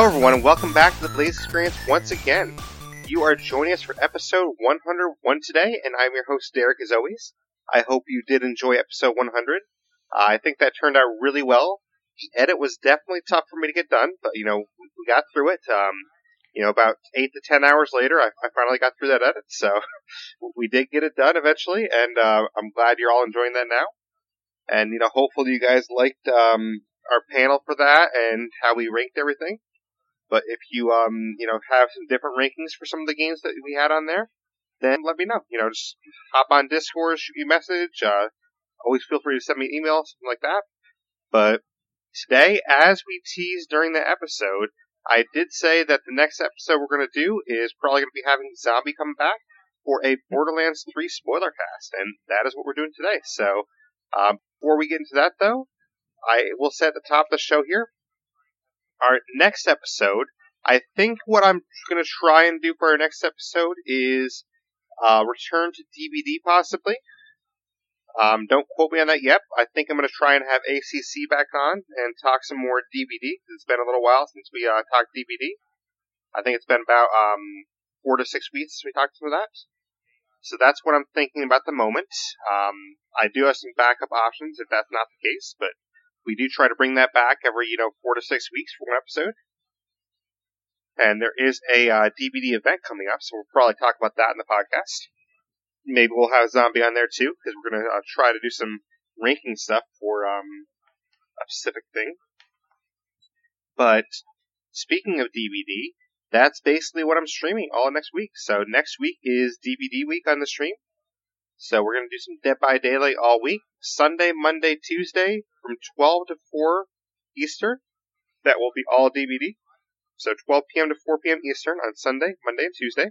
Hello, everyone, and welcome back to the Blaise XPerience once again. You are joining us for episode 101 today, and I'm your host, Derreck, as always. I hope you did enjoy episode 100. Uh, I think that turned out really well. The edit was definitely tough for me to get done, but, you know, we got through it. Um, you know, about 8 to 10 hours later, I, I finally got through that edit, so we did get it done eventually, and uh, I'm glad you're all enjoying that now. And, you know, hopefully you guys liked um, our panel for that and how we ranked everything. But if you um you know have some different rankings for some of the games that we had on there, then let me know. You know, just hop on Discord, shoot me a message. Uh, always feel free to send me an email, something like that. But today, as we teased during the episode, I did say that the next episode we're going to do is probably going to be having Zombie come back for a Borderlands 3 spoiler cast, and that is what we're doing today. So, um, before we get into that, though, I will at the top of the show here, our next episode, I think what I'm going to try and do for our next episode is uh, return to DBD possibly. Um, don't quote me on that yet. I think I'm going to try and have ACC back on and talk some more DBD. It's been a little while since we uh, talked DBD. I think it's been about um, four to six weeks since we talked of that. So that's what I'm thinking about the moment. Um, I do have some backup options if that's not the case, but we do try to bring that back every, you know, four to six weeks for one episode. And there is a uh, DBD event coming up, so we'll probably talk about that in the podcast. Maybe we'll have a Zombie on there too, because we're going to uh, try to do some ranking stuff for um, a specific thing. But speaking of DBD, that's basically what I'm streaming all next week. So next week is DBD week on the stream. So we're going to do some Dead by Daylight all week. Sunday, Monday, Tuesday from 12 to 4 Eastern. That will be all DBD. So 12 p.m. to 4 p.m. Eastern on Sunday, Monday, and Tuesday.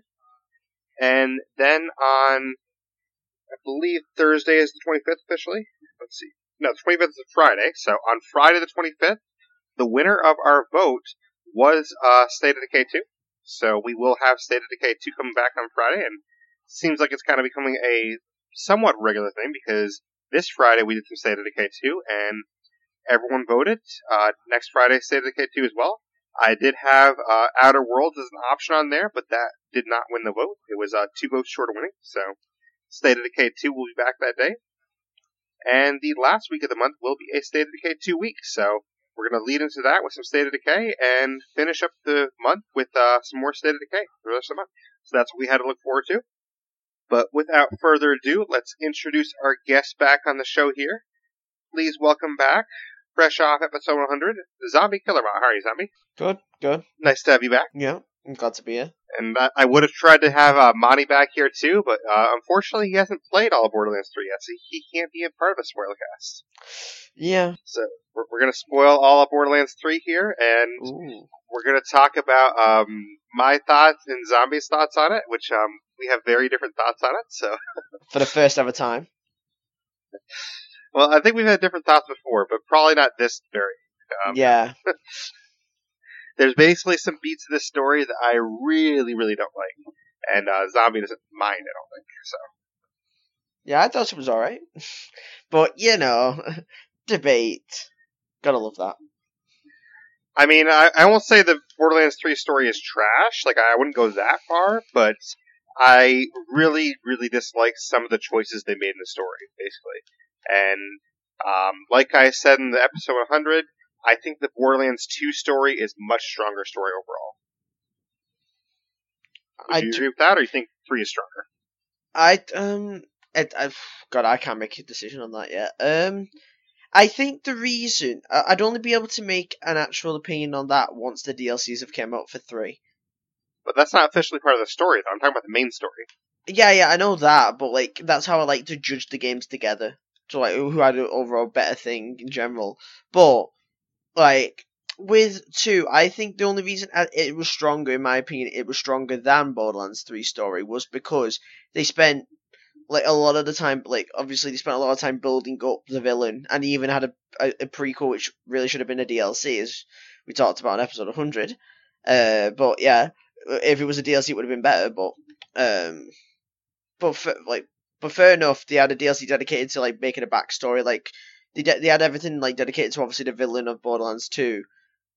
And then on, I believe Thursday is the 25th officially. Let's see. No, the 25th is Friday. So on Friday the 25th, the winner of our vote was uh, State of Decay 2. So we will have State of Decay 2 coming back on Friday, and seems like it's kind of becoming a somewhat regular thing because this Friday we did some State of Decay 2, and everyone voted. Uh, next Friday, State of Decay 2 as well. I did have uh, Outer Worlds as an option on there, but that did not win the vote. It was uh, two votes short of winning, so State of Decay 2 will be back that day. And the last week of the month will be a State of Decay 2 week, so we're going to lead into that with some State of Decay and finish up the month with uh, some more State of Decay for the rest of the month. So that's what we had to look forward to. But without further ado, let's introduce our guest back on the show here. Please welcome back, fresh off episode 100, Zombie Killer Bot. How are you, Zombie? Good, good. Nice to have you back. Yeah, I'm glad to be here. And I, I would have tried to have uh, Monty back here too, but uh, unfortunately he hasn't played all of Borderlands 3 yet, so he can't be a part of a spoiler cast. Yeah. So we're, we're going to spoil all of Borderlands 3 here, and Ooh. we're going to talk about um, my thoughts and Zombie's thoughts on it, which um, we have very different thoughts on it. So, For the first ever time. well, I think we've had different thoughts before, but probably not this very. Um, yeah. There's basically some beats of this story that I really, really don't like, and uh, Zombie doesn't mind. I don't think so. Yeah, I thought it was alright. but, you know, debate. Gotta love that. I mean, I, I won't say the Borderlands 3 story is trash. Like, I wouldn't go that far, but I really, really dislike some of the choices they made in the story, basically. And, um, like I said in the episode 100, I think the Borderlands 2 story is much stronger story overall. Would I you d- agree with that, or you think 3 is stronger? I, um, it, I, God, I can't make a decision on that yet. Um, I think the reason, I'd only be able to make an actual opinion on that once the DLCs have came out for 3. But that's not officially part of the story, though. I'm talking about the main story. Yeah, yeah, I know that, but like that's how I like to judge the games together. So like who had an overall better thing in general. But like with two, I think the only reason it was stronger, in my opinion, it was stronger than Borderlands Three story was because they spent like a lot of the time, like obviously they spent a lot of time building up the villain, and he even had a, a, a prequel which really should have been a DLC, as we talked about in episode 100. Uh, but yeah, if it was a DLC, it would have been better. But um, but fa- like, but fair enough. They had a DLC dedicated to like making a backstory. Like they de- they had everything like dedicated to obviously the villain of Borderlands Two.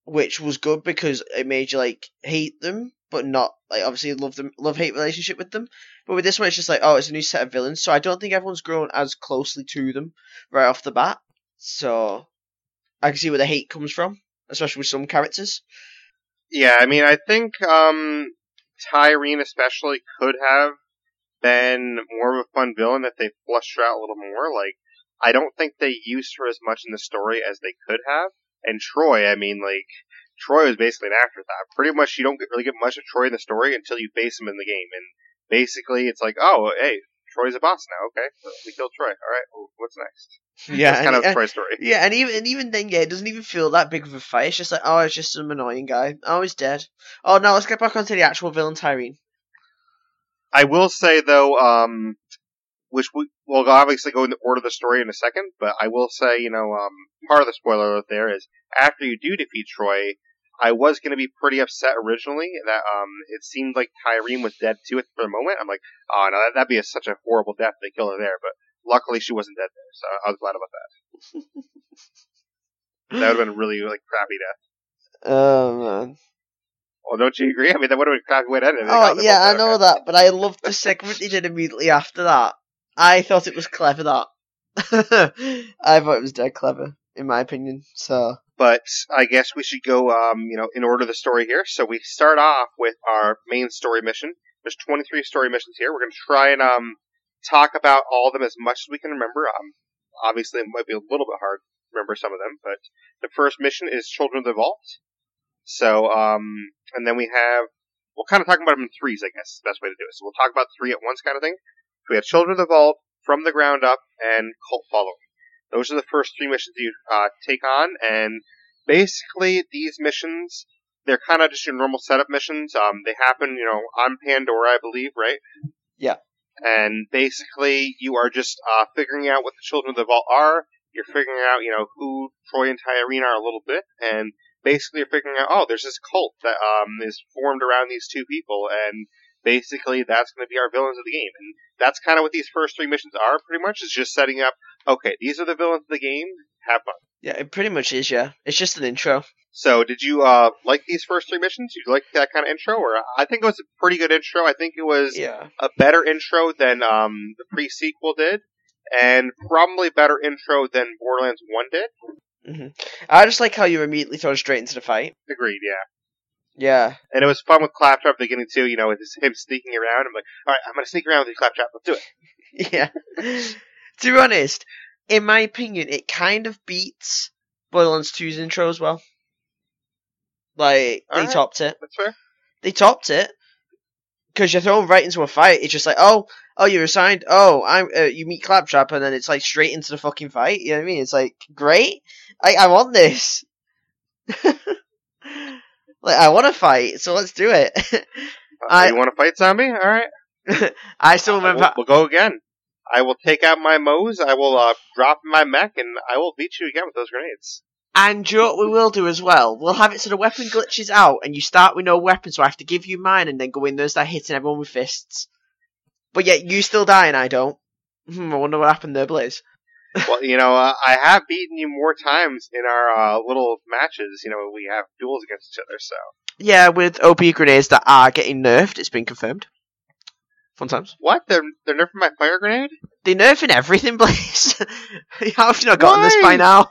which was good because it made you like hate them, but not like obviously love them, love hate relationship with them. But with this one, it's just like oh, it's a new set of villains, so I don't think everyone's grown as closely to them right off the bat. So I can see where the hate comes from, especially with some characters. Yeah, I mean, I think um, Tyreen especially could have been more of a fun villain if they flushed her out a little more. Like, I don't think they used her as much in the story as they could have. And Troy, I mean, like, Troy was basically an afterthought. Pretty much, you don't really get much of Troy in the story until you face him in the game. And basically, it's like, oh, hey, Troy's a boss now. Okay, we killed Troy. All right, well, what's next? Yeah, That's kind and, of Troy story. yeah, and even and even then, yeah, it doesn't even feel that big of a fight. It's just like, oh, it's just some annoying guy. Oh, he's dead. Oh, now let's get back onto the actual villain, Tyreen. I will say though, um, which we will obviously go in the order of the story in a second, but I will say, you know, um, part of the spoiler alert there is after you do defeat Troy, I was going to be pretty upset originally that um, it seemed like Tyreen was dead too for the moment. I'm like, oh no, that, that'd be a, such a horrible death if they kill her there. But luckily, she wasn't dead there, so I was glad about that. that would have been a really like crappy death. Oh man. Well, don't you agree? I mean, that would have been a crappy way to end it. Oh yeah, I know okay. that, but I loved the segment they did immediately after that. I thought it was clever that. I thought it was dead clever, in my opinion. So but I guess we should go, um, you know, in order of the story here. So we start off with our main story mission. There's 23 story missions here. We're going to try and um, talk about all of them as much as we can remember. Um, obviously, it might be a little bit hard to remember some of them, but the first mission is Children of the Vault. So, um, and then we have, we'll kind of talk about them in threes, I guess, the best way to do it. So we'll talk about three at once kind of thing. So we have Children of the Vault, From the Ground Up, and Cult Following. Those are the first three missions you uh, take on, and basically these missions they're kind of just your normal setup missions. Um, they happen, you know, on Pandora, I believe, right? Yeah. And basically, you are just uh, figuring out what the Children of the Vault are. You're figuring out, you know, who Troy and Tyreen are a little bit, and basically you're figuring out, oh, there's this cult that um is formed around these two people, and basically that's going to be our villains of the game. And that's kind of what these first three missions are, pretty much, is just setting up, okay, these are the villains of the game, have fun. yeah, it pretty much is. Yeah, it's just an intro. So, did you uh, like these first three missions? Did you like that kind of intro? Or I think it was a pretty good intro. I think it was Yeah. a better intro than um, the pre sequel did, and probably better intro than Borderlands One did. I just like how you immediately throw straight into the fight. Agreed, yeah. Yeah. And it was fun with Claptrap at the beginning too. You know, with his, him sneaking around. I'm like, all right, I'm gonna sneak around with you, Claptrap. Let's do it. Yeah. to be honest, in my opinion, it kind of beats Borderlands 2's intro as well. Like, they Alright. topped it. That's fair. They topped it. Because you're thrown right into a fight. It's just like, oh, oh, you're assigned. Oh, I'm. Uh, you meet Claptrap, and then it's like straight into the fucking fight. You know what I mean? It's like great. I I want this. like I want to fight, so let's do it. Uh, I- you want to fight zombie? All right. I still remember. we'll, we'll go again. I will take out my Moze. I will uh, drop my mech, and I will beat you again with those grenades. And you know what we will do as well? We'll have it so the weapon glitches out and you start with no weapon, so I have to give you mine and then go in there and start hitting everyone with fists. But yet you still die and I don't. Hmm, I wonder what happened there, Blaise. Well, you know, uh, I have beaten you more times in our uh, little matches. You know, we have duels against each other. So Yeah, with OP grenades that are getting nerfed, it's been confirmed. Fun times. what? They're they're nerfing my fire grenade? They're nerfing everything, Blaise. How have you not gotten this by now?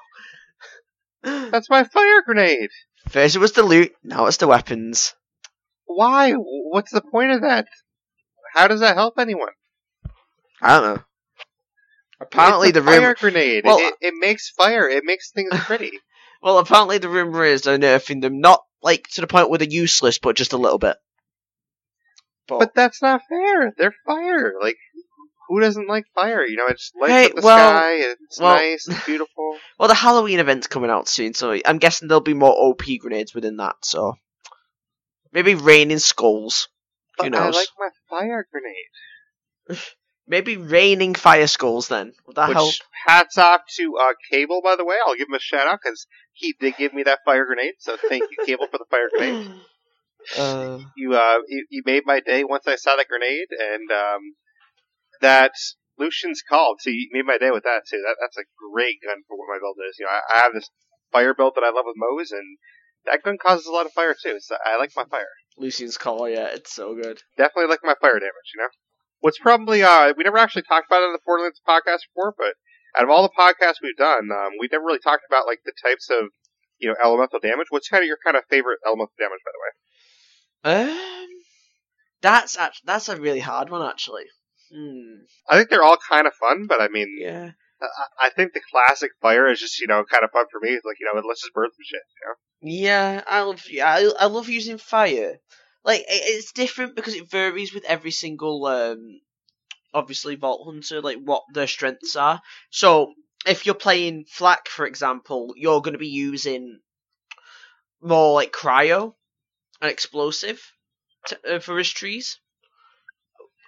That's my fire grenade. First it was the loot, now it's the weapons. Why? What's the point of that? How does that help anyone? I don't know. Apparently the room fire grenade. Well, it, it makes fire. It makes things pretty. Well, apparently the rumor is they're nerfing them, not like to the point where they're useless, but just a little bit. But, but that's not fair. They're fire. Like who doesn't like fire? You know, it just lights Hey, up the well- sky. It's well- nice. It's beautiful. well, the Halloween event's coming out soon, so I'm guessing there'll be more OP grenades within that. So maybe raining skulls. Who But I like my fire grenade. Maybe raining fire skulls. Then would that Which help? hats off to uh, Cable, by the way. I'll give him a shout out because he did give me that fire grenade. So thank you, Cable, for the fire grenade. uh, You uh, you, you made my day once I saw that grenade, and um, that Lucian's Call. So you made my day with that too. That that's a great gun for what my build is. You know, I, I have this fire belt that I love with Moze's, and That gun causes a lot of fire too. So I like my fire. Lucian's Call, yeah, it's so good. Definitely like my fire damage. You know, what's probably uh we never actually talked about it on the Borderlands podcast before, but out of all the podcasts we've done, um, we never really talked about like the types of you know elemental damage. What's kind of your kind of favorite elemental damage, by the way? Um, that's actually, that's a really hard one actually. Hmm. I think they're all kind of fun, but I mean, Yeah. I, I think the classic fire is just you know kind of fun for me. It's like you know let's just burn some shit. You know. Yeah, I love yeah, I, I love using fire. Like it's different because it varies with every single um obviously Vault Hunter like what their strengths are. So if you're playing FL4K for example, you're going to be using more like cryo and explosive to, uh, for his trees.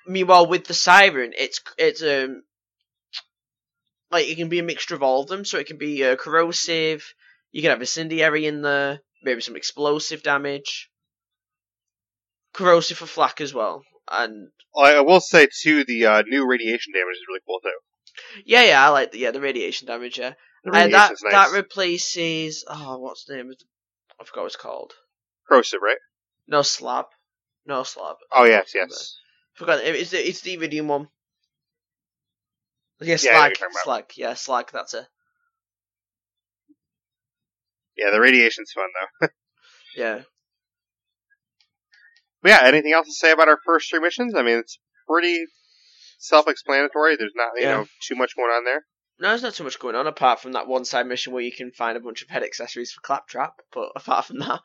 Meanwhile, with the Siren, it's it's um like it can be a mixture of all of them. So it can be uh, corrosive. You can have incendiary in there, maybe some explosive damage, corrosive for FL4K as well, and I, I will say too, the uh, new radiation damage is really cool too. yeah, yeah, I like the yeah the radiation damage. Yeah, and that nice. that replaces oh what's the name? of the- I forgot what it's called. corrosive, right? No slab, no slab. Oh yes, yes. Forgot it- it's the it's the iridium one. Yeah, Yeah, slag, about. slag, yeah, slag. That's it. Yeah, the radiation's fun though. Yeah. But yeah, anything else to say about our first three missions? I mean, it's pretty self-explanatory. There's not, you Yeah. know, too much going on there. No, there's not too much going on apart from that one side mission where you can find a bunch of head accessories for Claptrap. But apart from that,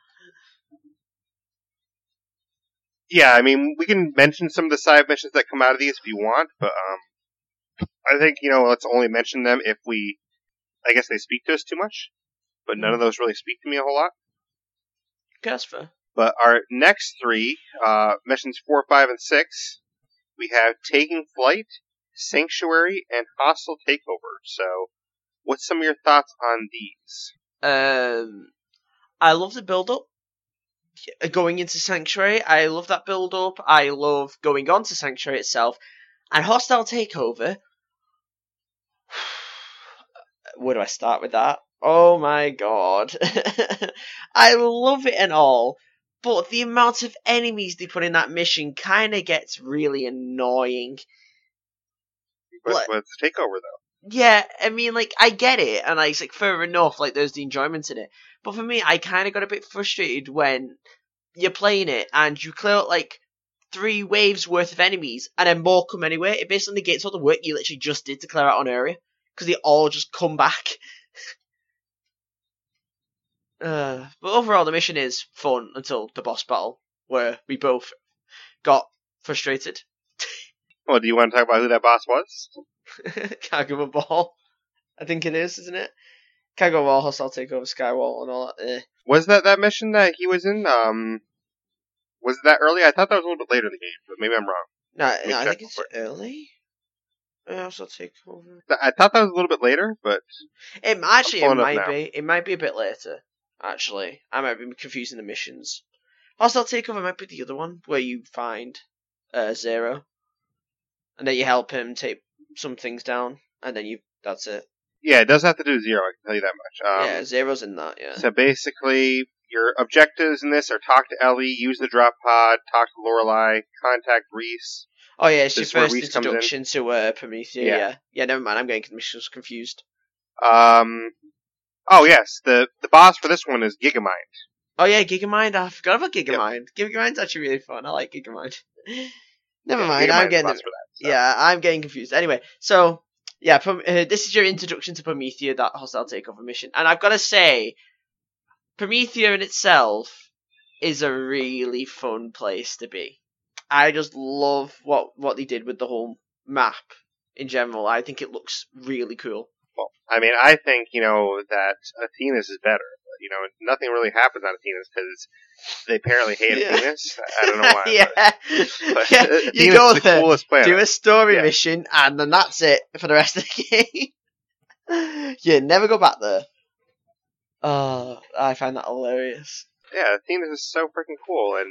Yeah, I mean, we can mention some of the side missions that come out of these if you want, but um, I think you know, let's only mention them if we, I guess they speak to us too much. But none of those really speak to me a whole lot. for But our next three uh, missions four, five, and six, we have taking flight, sanctuary, and hostile takeover. So, what's some of your thoughts on these? Um, I love the build up. Going into Sanctuary, I love that build up. I love going on to Sanctuary itself. And Hostile Takeover. Where do I start with that? Oh my god. I love it and all, but the amount of enemies they put in that mission kind of gets really annoying. What, What? what's the takeover though? Yeah, I mean, like, I get it, and like, it's like fair enough, like, there's the enjoyment in it. But for me, I kind of got a bit frustrated when you're playing it and you clear out like three waves worth of enemies, and then more come anyway. It basically negates all the work you literally just did to clear out an area because they all just come back. Uh, but overall, the mission is fun until the boss battle, where we both got frustrated. Well, do you want to talk about who that boss was? Katagawa Ball. I think it is, isn't it? Katagawa Ball, Hostile Takeover, Skywell, and all that. Eh. Was that that mission that he was in? Um, was it that early? I thought that was a little bit later in the game, but maybe I'm wrong. No, no I think it's real early. Hostile Takeover. Th- I thought that was a little bit later, but It actually it might be. It might be a bit later. Actually, I might be confusing the missions. Hostile Takeover might be the other one where you find uh, Zero, and then you help him take some things down, and then you. That's it. yeah, it does have to do with zero. I can tell you that much. Um, yeah, Zero's in that. Yeah. So basically, your objectives in this are talk to Ellie, use the drop pod, talk to Lorelei, contact Rhys. Oh yeah, it's your This is where first comes in. introduction to uh, Promethea. Yeah. Yeah. yeah, Never mind. I'm getting missions confused. Um, oh yes, the the boss for this one is Gigamind. Oh yeah, Gigamind. I forgot about Gigamind. Gigamind's actually really fun. I like Gigamind. Never Yeah, mind. Gigamind's I'm getting that. so. yeah, I'm getting confused. Anyway, so yeah, Prom- uh, this is your introduction to Promethea, that hostile takeover mission, and I've got to say, Promethea in itself is a really fun place to be. I just love what what they did with the whole map in general. I think it looks really cool. I mean, I think you know that Athenas is better. You know, nothing really happens on Athenas because they apparently hate Yeah. Athenas. I don't know why. yeah, But, but yeah. Athenas You go the there, coolest planet. do a story Yeah. mission, and then that's it for the rest of the game. you never go back there. Oh, I find that hilarious. Yeah, Athenas is so freaking cool, and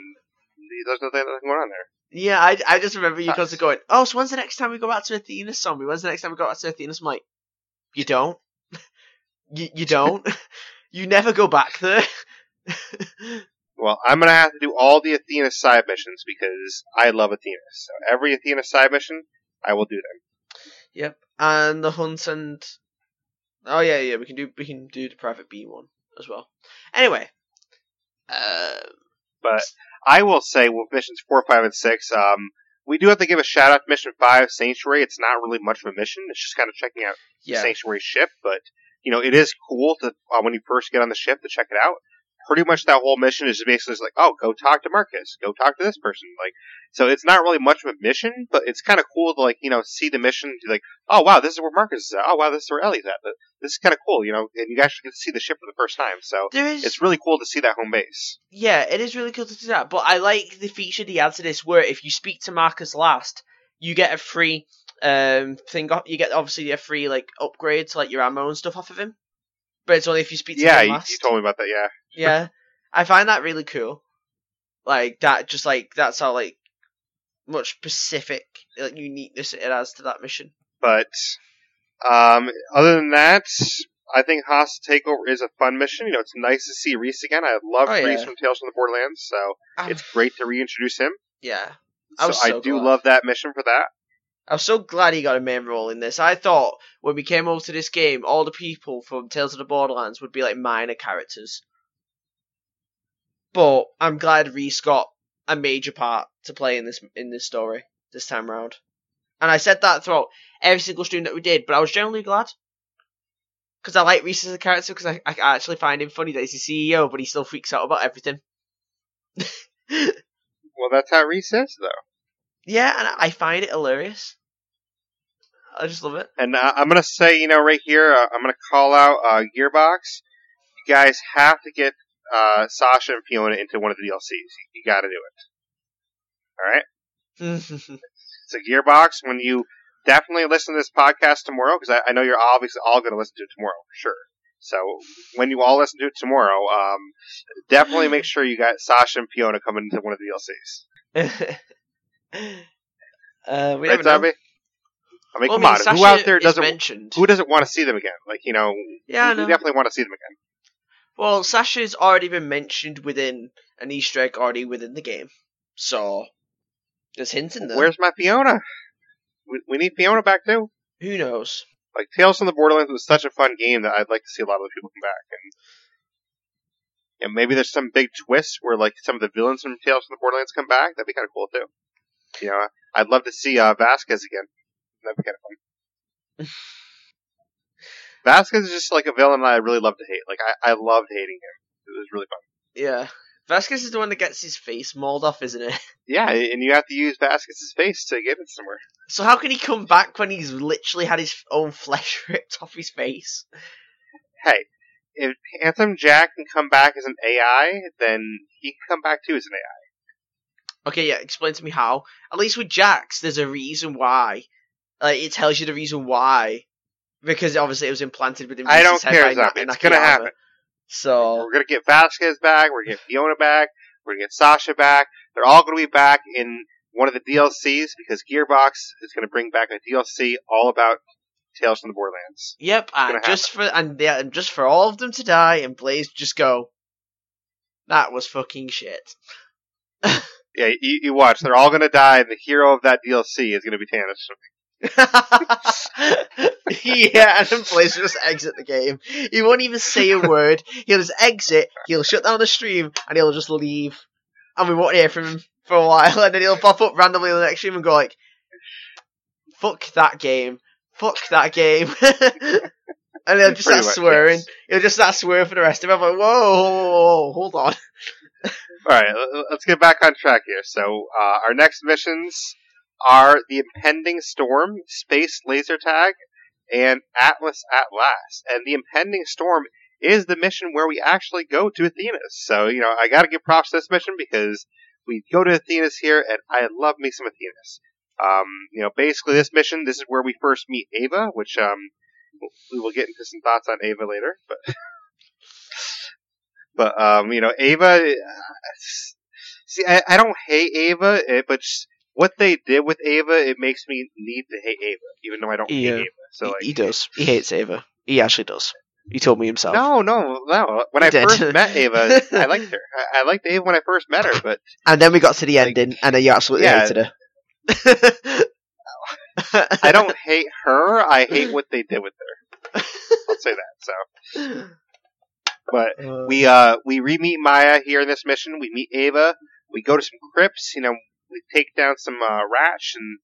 there's nothing, nothing going on there. Yeah, I, I just remember you guys are going, oh, so when's the next time we go back to Athenas zombie? When's the next time we go back to Athenas? I'm like, you don't. you, you don't. you never go back there. Well, I'm gonna have to do all the Athena side missions because I love Athena. So every Athena side mission, I will do them. yep. And the hunt and oh yeah, yeah, we can do we can do the private B one as well. Anyway, uh, But I will say with missions four, five, and six, um, we do have to give a shout out to mission five, Sanctuary. It's not really much of a mission. It's just kind of checking out the Sanctuary ship, but you know, it is cool to uh, when you first get on the ship to check it out. Pretty much that whole mission is basically just like, oh, go talk to Marcus, go talk to this person. Like, so it's not really much of a mission, but it's kind of cool to like, you know, see the mission. Like, oh wow, this is where Marcus is at. Oh wow, this is where Ellie's at. But This is kind of cool, you know, and you actually get to see the ship for the first time. So is it's really cool to see that home base. Yeah, it is really cool to see that. But I like the feature they add to this where if you speak to Marcus last, you get a free um thing off you get obviously a free like upgrade to like your ammo and stuff off of him. But it's only if you speak to Yeah, you, you told me about that. Yeah. yeah. I find that really cool. Like that just like that's how like much specific like uniqueness it adds to that mission. But um, other than that, I think Haas Takeover is a fun mission. You know, it's nice to see Rhys again. I love Oh, Rhys yeah. from Tales from the Borderlands, so Um, it's great to reintroduce him. yeah. I So was I do glad. love that mission for that. I was so glad he got a main role in this. I thought when we came over to this game, all the people from Tales of the Borderlands would be like minor characters. But I'm glad Rhys got a major part to play in this in this story this time round. And I said that throughout every single stream that we did, but I was generally glad. Because I like Rhys as a character, because I, I actually find him funny that he's the CEO, but he still freaks out about everything. Well, that's how Rhys is, though. Yeah, and I find it hilarious. I just love it. And uh, I'm gonna say, you know, right here, uh, I'm gonna call out uh, Gearbox. You guys have to get uh, Sasha and Fiona into one of the DLCs. You, you got to do it. All right. So Gearbox, when you definitely listen to this podcast tomorrow, because I, I know you're obviously all going to listen to it tomorrow for sure. So when you all listen to it tomorrow, um, definitely make sure you got Sasha and Fiona coming into one of the DLCs. uh, we right. Zombie? I mean, Well, come I mean, on, Sasha who out there doesn't? mentioned? Who doesn't want to see them again? Like you know, Yeah, I we definitely want to see them again. Well, Sasha's already been mentioned within an Easter egg already within the game, so there's hints in there. Where's my Fiona? We, we need Fiona back too. Who knows? Like Tales from the Borderlands was such a fun game that I'd like to see a lot of the people come back and. And maybe there's some big twist where like some of the villains from Tales from the Borderlands come back. That'd be kind of cool too. You know, I'd love to see uh, Vasquez again. That'd be kind of fun. Vasquez is just like a villain that I really love to hate. Like I, I loved hating him. It was really fun. Yeah, Vasquez is the one that gets his face mauled off, isn't it? Yeah, and you have to use Vasquez's face to get it somewhere. So how can he come back when he's literally had his own flesh ripped off his face? Hey, if Handsome Jack can come back as an AI, then he can come back too as an AI. Okay, yeah, explain to me how. At least with Jax, there's a reason why. Like it tells you the reason why, because obviously it was implanted within. I don't care, by Na- Zombie. It's gonna happen. So We're gonna get Vasquez back. We're gonna get Fiona back. We're gonna get Sasha back. They're all gonna be back in one of the DLCs because Gearbox is gonna bring back a DLC all about Tales from the Borderlands. Yep, and just for and yeah, and just for all of them to die and Blaise just go. That was fucking shit. Yeah, you, you watch. They're all gonna die, and the hero of that DLC is gonna be Tannis. yeah, and then Blaise will just exit the game. He won't even say a word. He'll just exit. He'll shut down the stream and he'll just leave, and we won't hear from him for a while. And then he'll pop up randomly in the next stream and go like, "Fuck that game. Fuck that game." and he'll just Pretty start much, swearing. yes. He'll just start swearing for the rest of it. I'm like, whoa, whoa, whoa, whoa, hold on. All right, let's get back on track here. So, uh, our next missions are the impending storm, space laser tag, and Atlas at last. And the impending storm is the mission where we actually go to Athenas. So, you know, I got to give props to this mission because we go to Athenas here, and I love me some Athenas. Um, you know, basically this mission, this is where we first meet Ava, which um, we will get into some thoughts on Ava later, but. But um, you know, Ava. uh, See, I, I don't hate Ava, eh, but what they did with Ava, it makes me need to hate Ava, even though I don't Yeah. hate Ava. So like, he does. He hates Ava. He actually does. He told me himself. No, no, no. When You I did. first met Ava, I liked her. I, I liked Ava when I first met her, but And then we got to the Like, ending, and you absolutely yeah. hated her. I don't hate her. I hate what they did with her. I'll say that. So, but Uh, we uh we re-meet Maya here in this mission. We meet Ava. We go to some crypts. You know, we take down some uh, rats and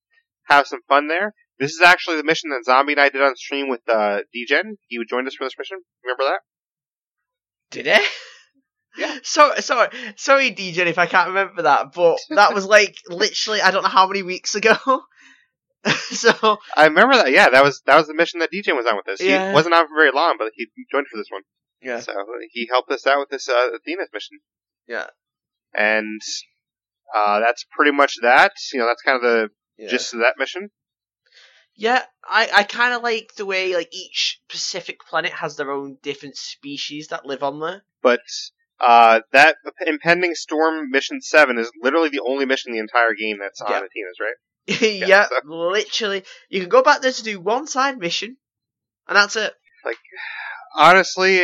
have some fun there. This is actually the mission that Zombie and I did on stream with uh, DGen. He would join us for this mission. Remember that? Did I? Yeah. So sorry, sorry, DJ, if I can't remember that, but that was like literally I don't know how many weeks ago. so I remember that. Yeah, that was that was the mission that DJ was on with us. Yeah. He wasn't on for very long, but he joined for this one. Yeah, So he helped us out with this uh, Athenas mission. Yeah. And uh, that's pretty much that. You know, that's kind of the yeah. gist of that mission. Yeah, I, I kind of like the way like each Pacific planet has their own different species that live on there. But uh, that impending storm mission seven is literally the only mission in the entire game that's on Yeah. Athenas, right? yeah, so- literally. You can go back there to do one side mission, and that's it. Honestly,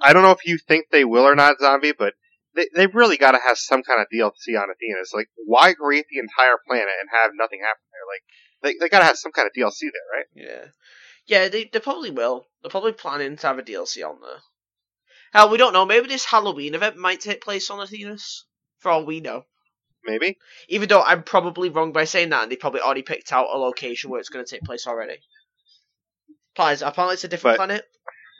I don't know if you think they will or not, Zombie, but they they really got to have some kind of DLC on Athena. It's Like, why create the entire planet and have nothing happen there? Like, they they got to have some kind of DLC there, right? Yeah, yeah, they they probably will. They're probably planning to have a DLC on there. Hell, we don't know. Maybe this Halloween event might take place on Athenas, for all we know. Maybe. Even though I'm probably wrong by saying that, and they probably already picked out a location where it's going to take place already. Apparently, apparently it's a different But- planet.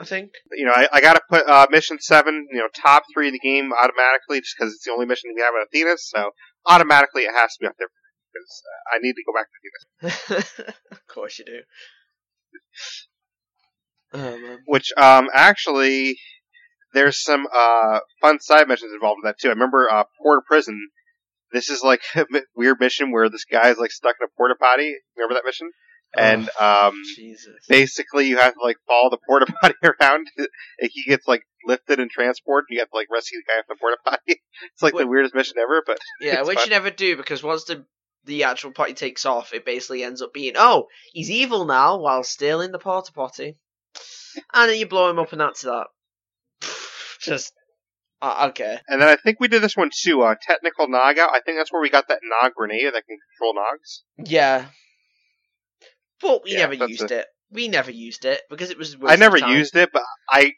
I think. You know, I, I got to put uh, mission seven, you know, top three of the game automatically, just because it's the only mission we have at Athenas. So automatically, it has to be up there because uh, I need to go back to Athenas. of course you do. Man. Which, um, actually, there's some uh fun side missions involved with that too. I remember uh, Porta Prison. This is like a weird mission where this guy's like stuck in a porta potty. Remember that mission? And um, Jesus. basically, you have to like follow the porta potty around. he gets like lifted and transported. You have to like rescue the guy from the porta potty. It's like the weirdest mission ever. But Yeah, which fun. you never do because once the the actual potty takes off, it basically ends up being oh he's evil now while still in the porta potty, and then you blow him up and that's that. Just uh, okay. and then I think we did this one too. Uh, technical NOGout. I think that's where we got that nog grenade that can control nogs. Yeah, but we Yeah, never used a- it. We never used it because it was. I never used it, but I,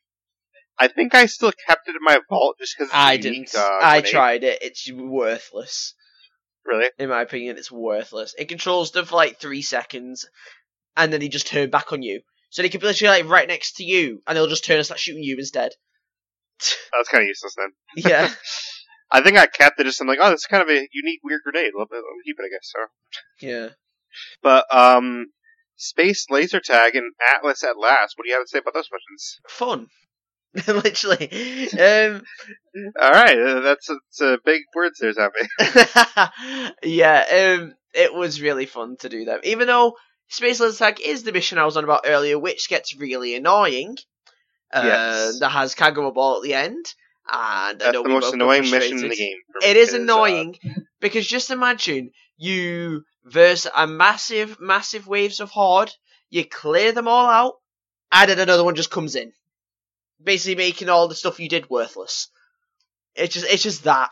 I think I still kept it in my vault just because I unique, didn't. Uh, I tried it. It's worthless. Really? In my opinion, it's worthless. It controls them for like three seconds, and then they just turn back on you. So they could be literally like right next to you, and they'll just turn and start shooting you instead. That's kind of useless then. Yeah, I think I kept it just. I'm like, oh, this is kind of a unique, weird grenade. Let me keep it, I guess. So, yeah. but um, space laser tag and Atlas at last. What do you have to say about those missions? Fun. literally. Um, All right, uh, that's it's uh, big words there, Zombie. yeah, um, it was really fun to do them. Even though Space Laser Tag is the mission I was on about earlier, which gets really annoying. Uh, Yes. That has Katagawa Ball at the end. And I That's know the most annoying mission in the game. It is uh, annoying because just imagine you verse a massive, massive waves of horde, you clear them all out, and then another one just comes in, basically making all the stuff you did worthless. It's just, it's just that.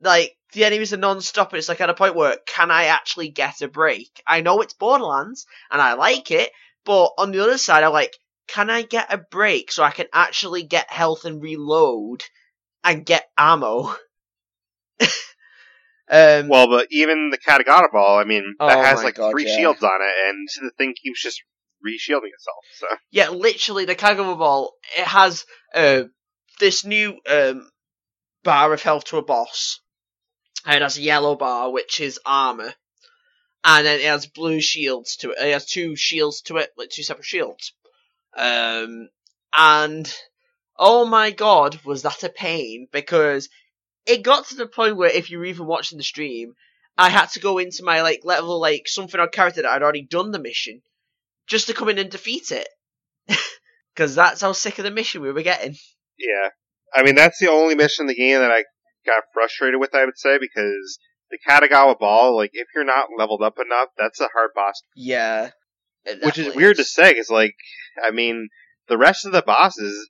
Like the enemies are non-stop. It's like at a point where can I actually get a break? I know it's Borderlands and I like it, but on the other side, I'm like, can I get a break so I can actually get health and reload and get ammo? um, well, but even the Katagawa ball, I mean, that Oh has like God, three yeah. shields on it, and the thing keeps just re-shielding itself. So Yeah, literally, the Katagawa Ball, it has uh, this new um, bar of health to a boss. And it has a yellow bar, which is armor. And then it has blue shields to it. It has two shields to it, like two separate shields. Um, and, oh my god, was that a pain, because it got to the point where if you were even watching the stream, I had to go into my, like, level, like, something on character that I'd already done the mission, just to come in and defeat it. Because that's how sick of the mission we were getting. yeah, I mean that's the only mission in the game that I got frustrated with. I would say because the Katagawa ball, like if you're not leveled up enough, that's a hard boss. Yeah. Which is weird to say, because like I mean the rest of the bosses,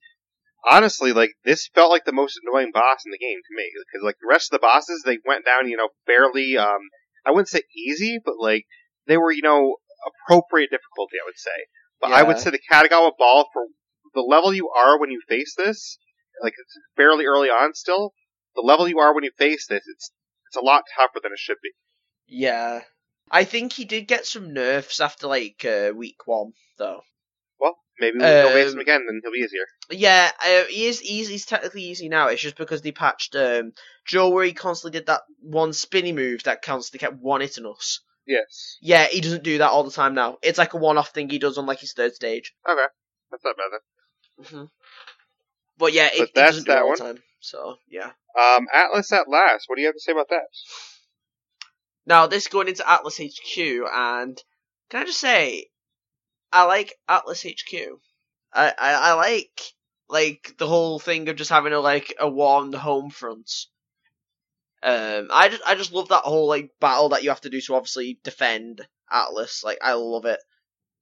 honestly, like this felt like the most annoying boss in the game to me because like the rest of the bosses, they went down, you know, fairly. Um, I wouldn't say easy, but like they were, you know, appropriate difficulty. I would say, but I would say the Katagawa ball for the level you are when you face this, like it's fairly early on still. The level you are when you face this, it's it's a lot tougher than it should be. Yeah. I think he did get some nerfs after like uh, week one, though. Well, maybe we can go face him Um, again, then he'll be easier. Yeah, uh, he is easy. He's technically easy now. It's just because they patched um, Joe where he constantly did that one spinny move that constantly kept one hitting us. Yes, Yeah, he doesn't do that all the time now. It's like a one-off thing he does on like his third stage. Okay, that's not bad then. hmm But yeah, it, But it that's doesn't do that all one. the time. So yeah. Um, Atlas at last. What do you have to say about that? Now this going into Atlas HQ, and can I just say, I like Atlas HQ. I I, I like like the whole thing of just having a like a warm home front. Um, I just I just love that whole like battle that you have to do to obviously defend Atlas. Like I love it.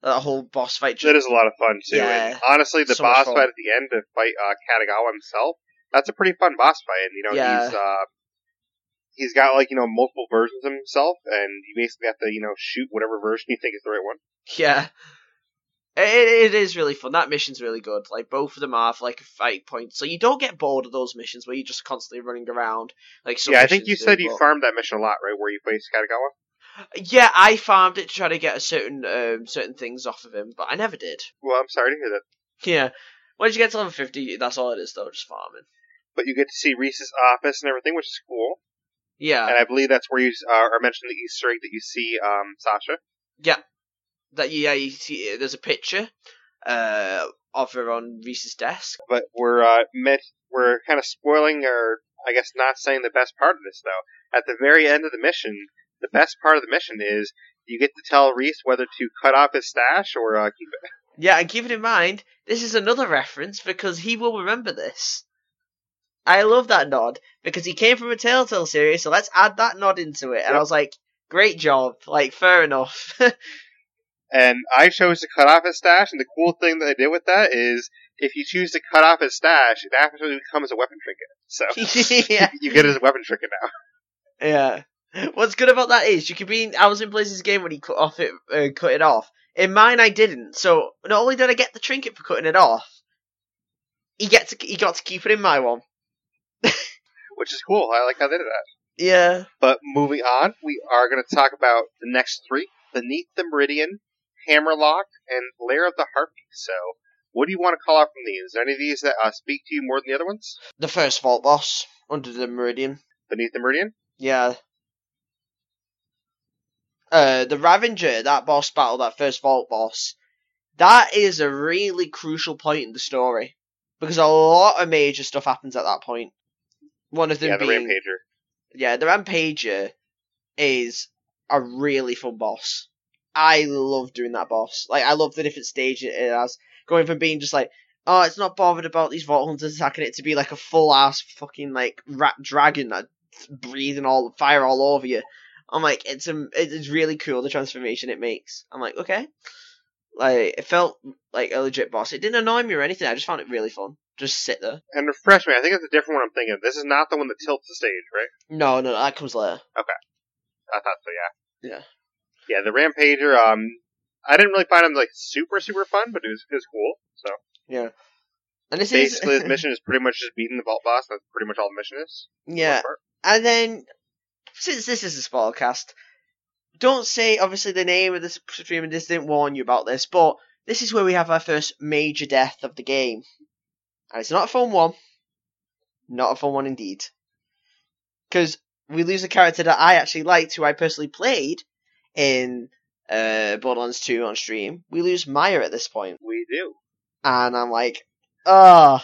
That whole boss fight. Just, That is a lot of fun too. Yeah. And honestly, the So boss fight at the end to fight uh, Katagawa himself, that's a pretty fun boss fight. And you know, Yeah. he's uh, he's got like you know multiple versions of himself, and you basically have to you know shoot whatever version you think is the right one. Yeah. It, it is really fun. That mission's really good. Like both of them are for like a fight point, so you don't get bored of those missions where you're just constantly running around. Like yeah, I think you said you but- farmed that mission a lot, right? Where you face Katagawa. Yeah, I farmed it to try to get a certain um, certain things off of him, but I never did. Well, I'm sorry to hear that, Yeah. Once you get to level fifty, that's all it is though, just farming. but you get to see Rhys's office and everything, which is cool. Yeah. And I believe that's where you uh, are mentioning the Easter egg that you see um, Sasha. That yeah, you see there's a picture uh of her on Rhys's desk. but we're uh, met, we're kind of spoiling, or I guess not saying the best part of this though. At the very end of the mission, the best part of the mission is you get to tell Reese whether to cut off his stash or uh, keep it. Yeah, and keep it in mind, this is another reference because he will remember this. I love that nod because he came from a Telltale series, so let's add that nod into it. And I was like, great job, like fair enough. And I chose to cut off his stash, and the cool thing that I did with that is if you choose to cut off his stash, it actually becomes a weapon trinket. So yeah. you get it as a weapon trinket now. Yeah. What's good about that is you could be. In, I was in Blaise's game when he cut off it, uh, cut it off. In mine, I didn't. So not only did I get the trinket for cutting it off, he get to he got to keep it in my one. Which is cool. I like how they did that. Yeah. But moving on, we are going to talk about the next three: Beneath the Meridian, Hammerlock, and Lair of the Harpy. So, what do you want to call out from these? Is there any of these that uh, speak to you more than the other ones? The first vault boss under the meridian. Beneath the Meridian. Yeah. Uh, the Ravenger, that boss battle, that first vault boss, that is a really crucial point in the story because a lot of major stuff happens at that point. One of them Yeah, the being Rampager. yeah, the Rampager is a really fun boss. I love doing that boss. Like, I love the different stages it has. Going from being just like, oh, it's not bothered about these Vault Hunters attacking it to be like a full ass fucking like rat dragon that's breathing all fire all over you. I'm like, it's um, it's really cool the transformation it makes. I'm like, okay. Like, it felt like a legit boss. It didn't annoy me or anything. I just found it really fun. Just sit there. And refresh me. I think it's a different one I'm thinking. This is not the one that tilts the stage, right? No, no, that comes later. Okay, I thought so. Yeah. Yeah. Yeah. The Rampager. Um, I didn't really find him like super super fun, but it was it was cool. So yeah, And this basically, is his mission is pretty much just beating the vault boss. That's pretty much all the mission is. yeah. And then, since this is a spoilercast, don't say obviously the name of the stream and this didn't warn you about this, but this is where we have our first major death of the game. And it's not a fun one. Not a fun one indeed. Because we lose a character that I actually liked, who I personally played in uh, Borderlands 2 on stream. We lose Maya at this point We do. and I'm like, oh,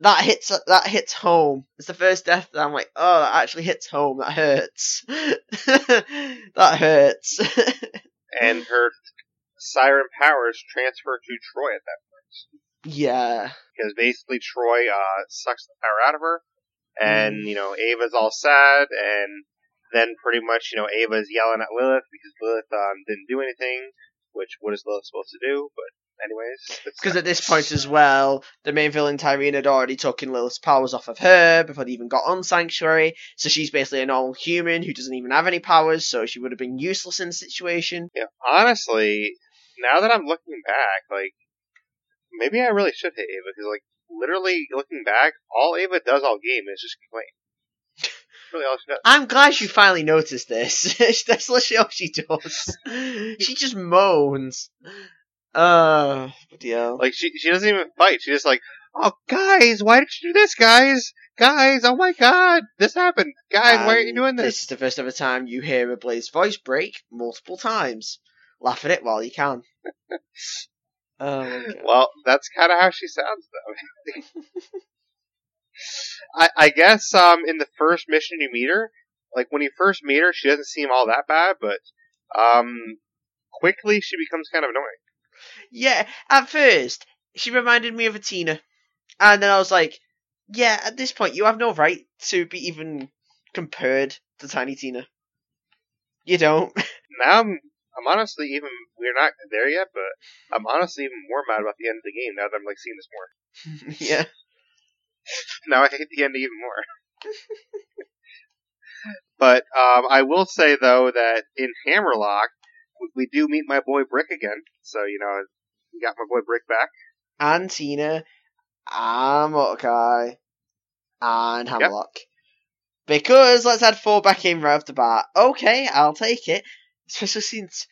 that hits that hits home. It's the first death that I'm like, oh, that actually hits home. That hurts. that hurts. And her siren powers transfer to Troy at that point. yeah, because basically Troy uh, sucks the power out of her, and Mm. you know Ava's all sad, and then pretty much you know Ava's yelling at Lilith because Lilith um, didn't do anything, which what is Lilith supposed to do? But anyways. Because at this point as well, the main villain Tyreen had already taken Lilith's powers off of her before they even got on Sanctuary. So she's basically a normal human who doesn't even have any powers, so she would have been useless in the situation. Yeah, honestly, now that I'm looking back, like maybe I really should hate Ava because, like, literally looking back, all Ava does all game is just complain. Really all she does. I'm glad you finally noticed this. That's literally all she does. she just moans. Uh, yeah. Like she she doesn't even fight. She's just like, oh guys, why did you do this, guys? Guys, oh my god, this happened. Guys, why are you doing This this? is the first ever time you hear a Blaise voice break multiple times. Laugh at it while you can. oh. Well, that's kind of how she sounds, though. I, I guess um in the first mission you meet her, like when you first meet her, she doesn't seem all that bad, but um quickly she becomes kind of annoying. Yeah, at first, she reminded me of a Tina. And then I was like, yeah, at this point, you have no right to be even compared to Tiny Tina. You don't. Now I'm I'm honestly even we're not there yet, but I'm honestly even more mad about the end of the game now that I'm like seeing this more. yeah. now I hate the end even more. but um, I will say though that in Hammerlock we- do meet my boy Brick again, so you know we got my boy Brick back. And Tina, and Mordecai, and Hammerlock. Because let's add four back in right off the bat. Okay, I'll take it. Especially since,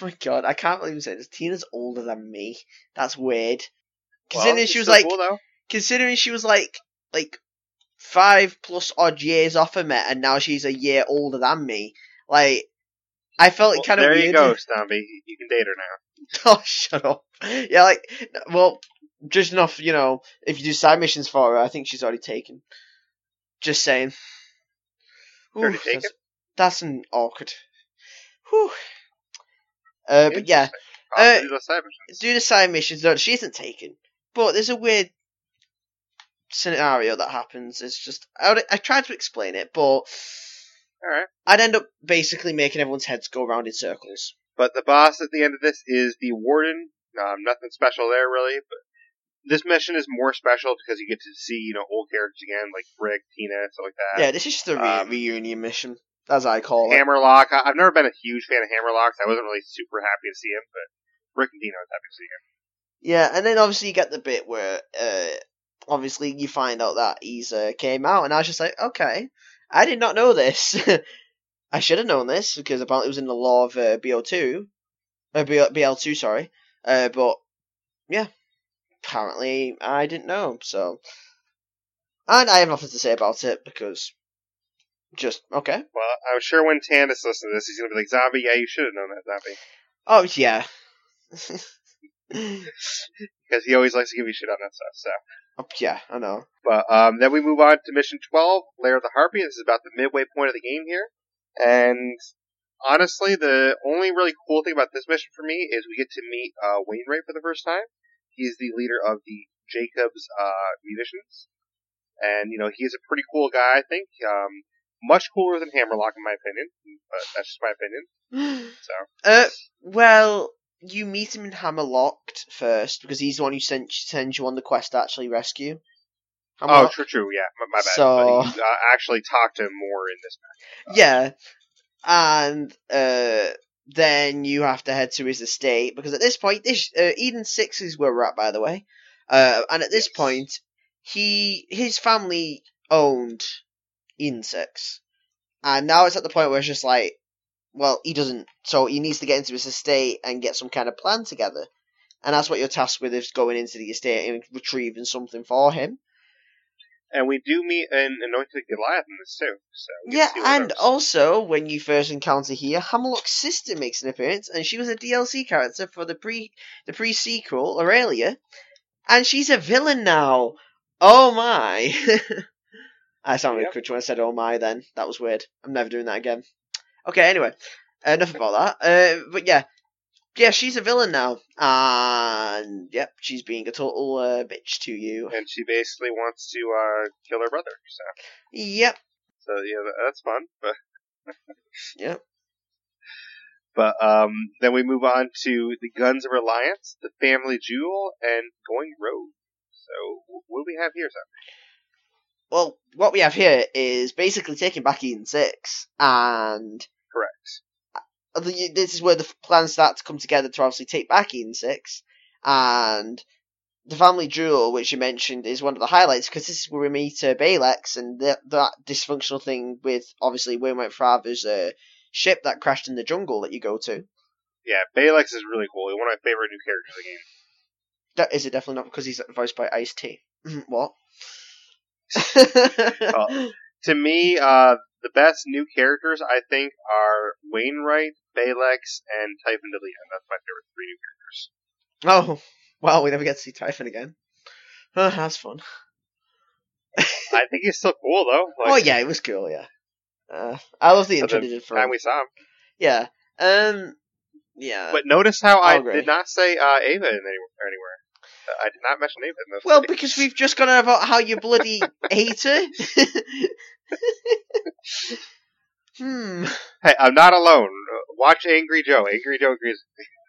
oh my god, I can't believe I'm saying this. Tina's older than me. That's weird. Because Well, she was like, cool. Considering she was like, like five plus odd years off of me, and now she's a year older than me. Like, I felt Well, it kind of there weird. you go, Stumpy. You can date her now. Oh, shut up. Yeah, like, well, just enough, you know, if you do side missions for her, I think she's already taken. Just saying. Already Ooh, taken? That's, that's an awkward. Whew. Uh, but yeah, Uh, do those side missions. do the side missions. No, she isn't taken. But there's a weird scenario that happens. is just I, would- I tried to explain it, but All right. I'd end up basically making everyone's heads go around in circles. But the boss at the end of this is the Warden. Um, nothing special there really, but this mission is more special because you get to see you know old characters again, like Brick, Tina, stuff like that. Yeah, this is just a re- Um, reunion mission, as I call it. Hammerlock. I've never been a huge fan of Hammerlock. So I wasn't really super happy to see him, but Brick and Tina was happy to see him. Yeah, and then obviously you get the bit where, uh, obviously you find out that he's uh, came out, and I was just like, okay, I did not know this. I should have known this because apparently it was in the lore of uh, BO2, uh, BL, BL2, sorry. Uh, but yeah, apparently I didn't know. So, and I have nothing to say about it because just okay. Well, I'm sure when Tannis listens to this, he's gonna be like, "Zombie, yeah, you should have known that, Zombie," Oh yeah. because he always likes to give you shit on that stuff. Oh, yeah, I know. But um, then we move on to mission 12, Lair of the Harpy. This is about the midway point of the game here. And honestly, the only really cool thing about this mission for me is we get to meet uh, Wainwright for the first time. He's the leader of the Jacobs uh, Munitions. And, you know, he's a pretty cool guy, I think. Um, much cooler than Hammerlock, in my opinion. But that's just my opinion. So, Uh, well, you meet him in Hammerlocked first because he's the one who sent sends you on the quest to actually rescue. oh, true, true, yeah, my, my bad. So- you uh, actually talked to him more in this match. yeah, and uh, then you have to head to his estate because at this point, this uh, Eden Six is where we're at, by the way. Uh, and at this Yes. point, he his family owned Eden Six, and now it's at the point where it's just like, well, he doesn't. So he needs to get into his estate and get some kind of plan together, and that's what you're tasked with is going into the estate and retrieving something for him. And we do meet an anointed Goliath in this too. So Yeah, to see one of and those. also when you first encounter here, Hammerlock's sister makes an appearance, and she was a DLC character for the pre the pre sequel Aurelia, and she's a villain now. Oh my! I sounded Yep. when I said "oh my." Then that was weird. I'm never doing that again. Okay, anyway, enough about that. Uh, but yeah, yeah, she's a villain now, and yep, she's being a total uh, bitch to you. and she basically wants to uh, kill her brother. So, Yep, so yeah, that's fun. But yep. But um, then we move on to the Guns of Reliance, the Family Jewel, and Going Rogue. So what do we have here, Sam? Well, what we have here is basically taking back Eden Six, and Correct. this is where the plans start to come together to obviously take back Eden Six, and the family jewel, which you mentioned, is one of the highlights because this is where we meet uh, Balex and the, that dysfunctional thing with obviously Wainwright Father's uh, ship that crashed in the jungle that you go to. Yeah, Balex is really cool. He's one of my favorite new characters in the game. That is it definitely not because he's voiced by Ice T. what? To me, uh, the best new characters I think are Wainwright, Balex, and Typhon DeLeon. That's my favorite three new characters. oh, well, we never get to see Typhon again. Oh, that's fun. I think he's still cool though. oh yeah, it was cool. Yeah, uh, I love the intro the for time him. we saw him. Yeah, um, yeah. But notice how I I agree. did not say uh, Ava in any, anywhere. Uh, I did not mention in those. Well, because we've just gone on about how you bloody hate her. hmm. hey, I'm not alone. Uh, Watch Angry Joe. Angry Joe agrees.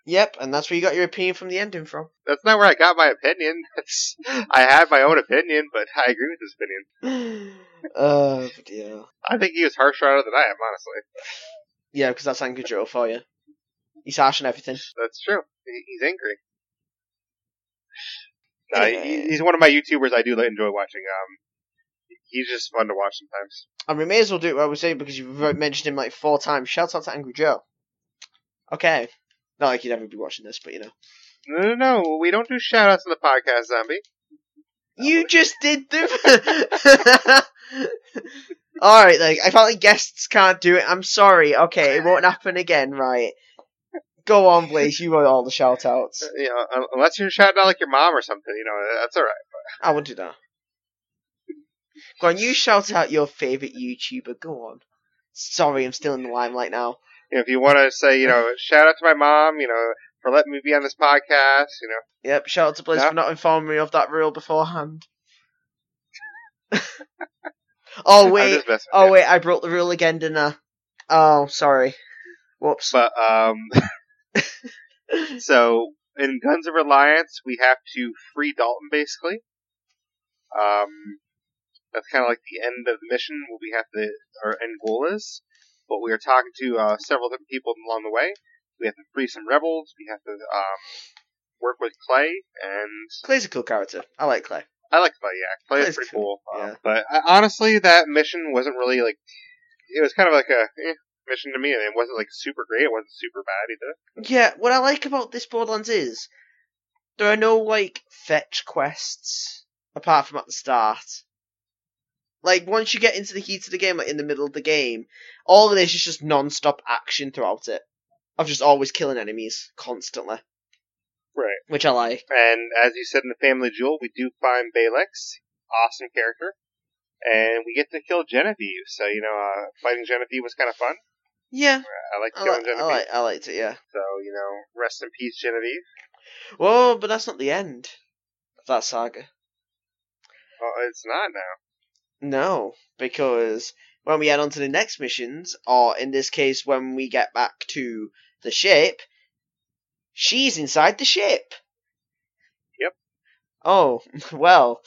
Yep, and that's where you got your opinion from the ending from. That's not where I got my opinion. That's, I had my own opinion, but I agree with his opinion. uh, but yeah. I think he was harsher on it than I am, honestly. Yeah, because that's Angry Joe for you. He's harsh on everything. That's true. He's angry. He- he's one of my YouTubers I do enjoy watching. Um, he's just fun to watch sometimes. And we may as well do what I was saying because you've mentioned him like four times. Shout out to Angry Joe. Okay. Not like you'd ever be watching this, but you know. No, no, no. We don't do shout outs on the podcast, Zombie. You just did them! Alright, like, I felt like guests can't do it. I'm sorry. Okay, it won't happen again, right? Go on, Blaise. You want all the shout outs. You know, unless you're shouting out like your mom or something, you know, that's alright. I would do that. Go on, you shout out your favourite YouTuber. Go on. Sorry, I'm still in the limelight now. You know, if you want to say, you know, shout out to my mom, you know, for letting me be on this podcast, you know. Yep, shout out to Blaise Yeah. for not informing me of that rule beforehand. oh wait, just messing with oh wait, I broke the rule again, didn't I? Oh, sorry. Whoops. But um, so in Guns of Reliance, we have to free Dalton basically. Um, that's kind of like the end of the mission. What we have to our end goal is. But we are talking to uh, several different people along the way. We have to free some rebels. We have to um, work with Clay, and Clay's a cool character. I like Clay. I like Clay. Yeah, Clay is Clay's pretty cool, cool. Um, yeah. But I, honestly, that mission wasn't really like. It was kind of like a eh, mission to me. And it wasn't like super great. It wasn't super bad either. Yeah, what I like about this Borderlands is there are no like fetch quests apart from at the start. Like once you get into the heat of the game, like in the middle of the game, all of this is just non-stop action throughout it. Of just always killing enemies constantly, Right. which I like. And as you said in the Family Jewel, we do find Balex, awesome character, and we get to kill Genevieve. So you know, uh, fighting Genevieve was kind of fun. Yeah, I like I, killing like, Genevieve. I like, I liked it. Yeah. So you know, rest in peace, Genevieve. Whoa, but that's not the end of that saga. Oh, it's not now. No, because when we head on to the next missions, or in this case, when we get back to the ship, she's inside the ship. Yep. Oh, well.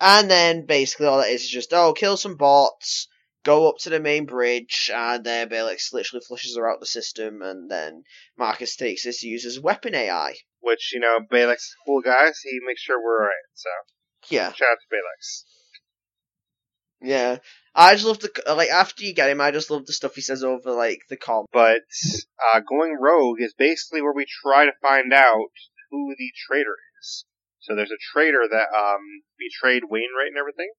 And then basically all that is is just, oh, kill some bots, go up to the main bridge, and then Balex literally flushes her out the system, and then Marcus takes this to use as weapon AI. Which you know, is a cool guy, so he makes sure we're alright. So Yeah. shout out to Balex. Yeah. I just love the, like, after you get him, I just love the stuff he says over, like, the com. But uh, going rogue is basically where we try to find out who the traitor is. So there's a traitor that um, betrayed Wainwright and everything,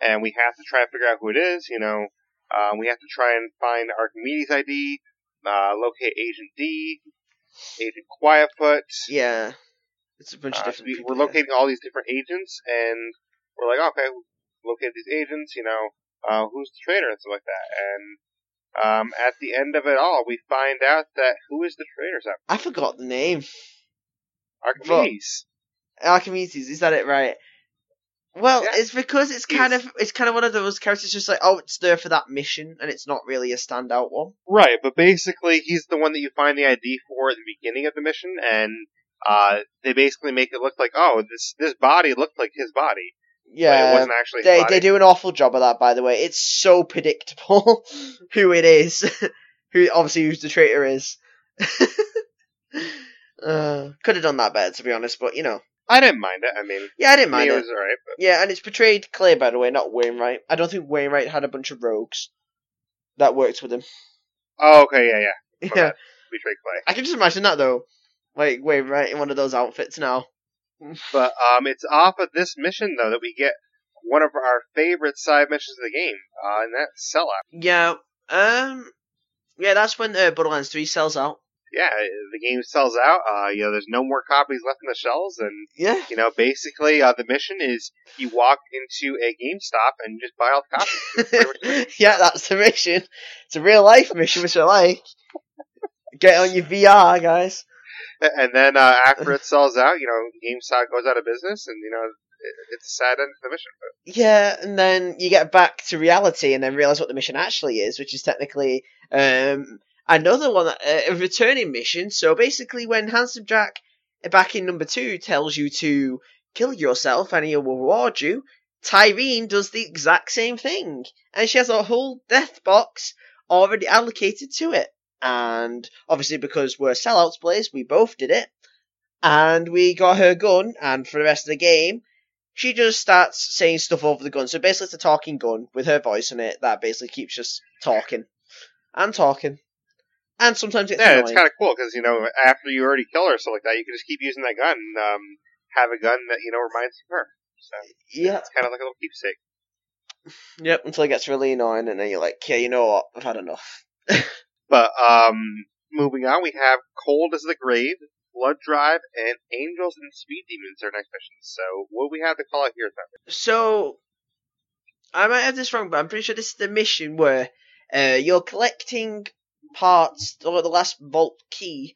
and we have to try to figure out who it is. You know, uh, we have to try and find Archimedes' ID, uh, locate Agent D, Agent Quietfoot. Yeah. It's a bunch of Uh, so different we, we're locating all these different agents, and we're like, okay, locate these agents. You know, uh, who's the traitor and stuff like that. And um, at the end of it all, we find out that who is the traitor? Sam? I forgot the name. Archimedes. Archimedes, is that it right? Well, Yeah. it's because it's kind He's- of it's kind of one of those characters just like oh it's there for that mission and it's not really a standout one. Right, but basically he's the one that you find the ID for at the beginning of the mission, and uh, they basically make it look like, oh, this this body looked like his body, but it wasn't actually his they body. they do an awful job of that by the way. It's so predictable who it is, who obviously who's the traitor is. uh, could have done that better to be honest, but you know, I didn't mind it. I mean, yeah, I didn't mind it it. was alright, but Yeah, and it's portrayed Clay, by the way, not Wainwright. I don't think Wainwright had a bunch of rogues that worked with him. oh, okay, yeah, yeah, My Yeah, bad. betray Clay. I can just imagine that though. Like Wainwright in one of those outfits now. But um, it's off of this mission though that we get one of our favorite side missions of the game, uh, and that's sellout. Yeah, um, yeah, that's when uh, Borderlands 3 sells out. Yeah, the game sells out. Uh, you know, there's no more copies left in the shelves, and Yeah. you know, basically, uh, the mission is you walk into a GameStop and just buy all the copies. That's pretty much the mission. yeah, that's the mission. It's a real life mission, which I like. Get on your VR, guys. And then uh, after it sells out, you know, GameStop goes out of business, and you know, it's a sad end to the mission. But Yeah, and then you get back to reality and then realize what the mission actually is, which is technically um, another one, uh, a returning mission. So basically, when Handsome Jack uh, back in number two tells you to kill yourself and he will reward you, Tyreen does the exact same thing, and she has a whole death box already allocated to it. And obviously, because we're sellouts players, we both did it, and we got her gun. And for the rest of the game, she just starts saying stuff over the gun. So basically, it's a talking gun with her voice in it that basically keeps us talking and talking, and sometimes it's yeah, annoying. it's kind of cool because you know, after you already kill her or something like that, you can just keep using that gun. And, um, have a gun that you know reminds you of her. So yeah, it's kind of like a little keepsake. yep. Until it gets really annoying, and then you're like, yeah, you know what? I've had enough. But um, moving on, we have Cold as the Grave, Blood Drive, and Angels and Speed Demons are next missions. So what do we have to call out here? Then? So, I might have this wrong, but I'm pretty sure this is the mission where uh, you're collecting parts or the last vault key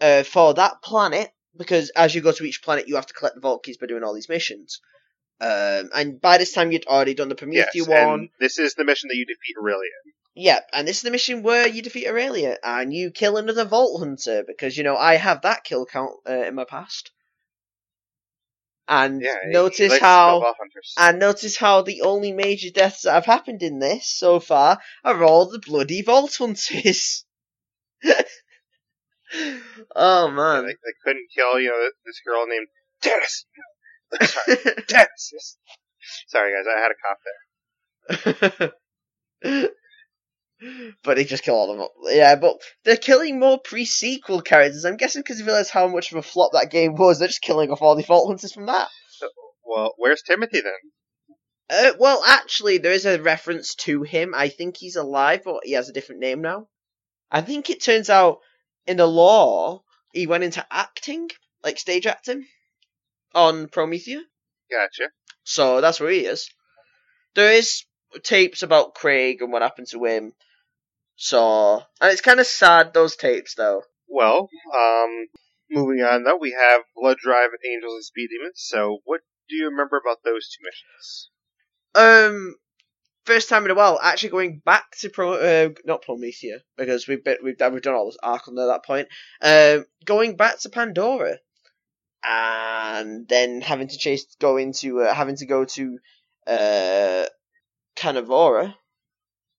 uh, for that planet. Because as you go to each planet, you have to collect the vault keys by doing all these missions. Um, and by this time, you'd already done the Yes, Prometheus one. and this is the mission that you defeat Aurelia. Yep, and this is the mission where you defeat Aurelia and you kill another Vault Hunter because you know I have that kill count uh, in my past. And Yeah, notice how kill Vault hunters. and notice how the only major deaths that have happened in this so far are all the bloody Vault Hunters. oh Yeah, man. they, they couldn't kill you know this girl named Dennis. Sorry, Dennis. Sorry guys, I had a cough there. but they just kill all of them. Yeah, but they're killing more pre-sequel characters. I'm guessing because they realize how much of a flop that game was. They're just killing off all the Vault Hunters from that. Well, where's Timothy then? Uh, well, actually, there is a reference to him. I think he's alive, but he has a different name now. I think it turns out in the lore he went into acting, like stage acting, on Promethea. Gotcha. So that's where he is. There is tapes about Craig and what happened to him. So, and it's kind of sad those tapes though. Well, um, moving on though, we have Blood Drive and Angels and Speed Demons. So what do you remember about those two missions? Um, first time in a while, actually going back to Pro, uh, not Promethea because we've been, we've done, we've done all this arc under that point. Um, going back to Pandora, and then having to chase, go into, uh, having to go to, uh, Carnivora,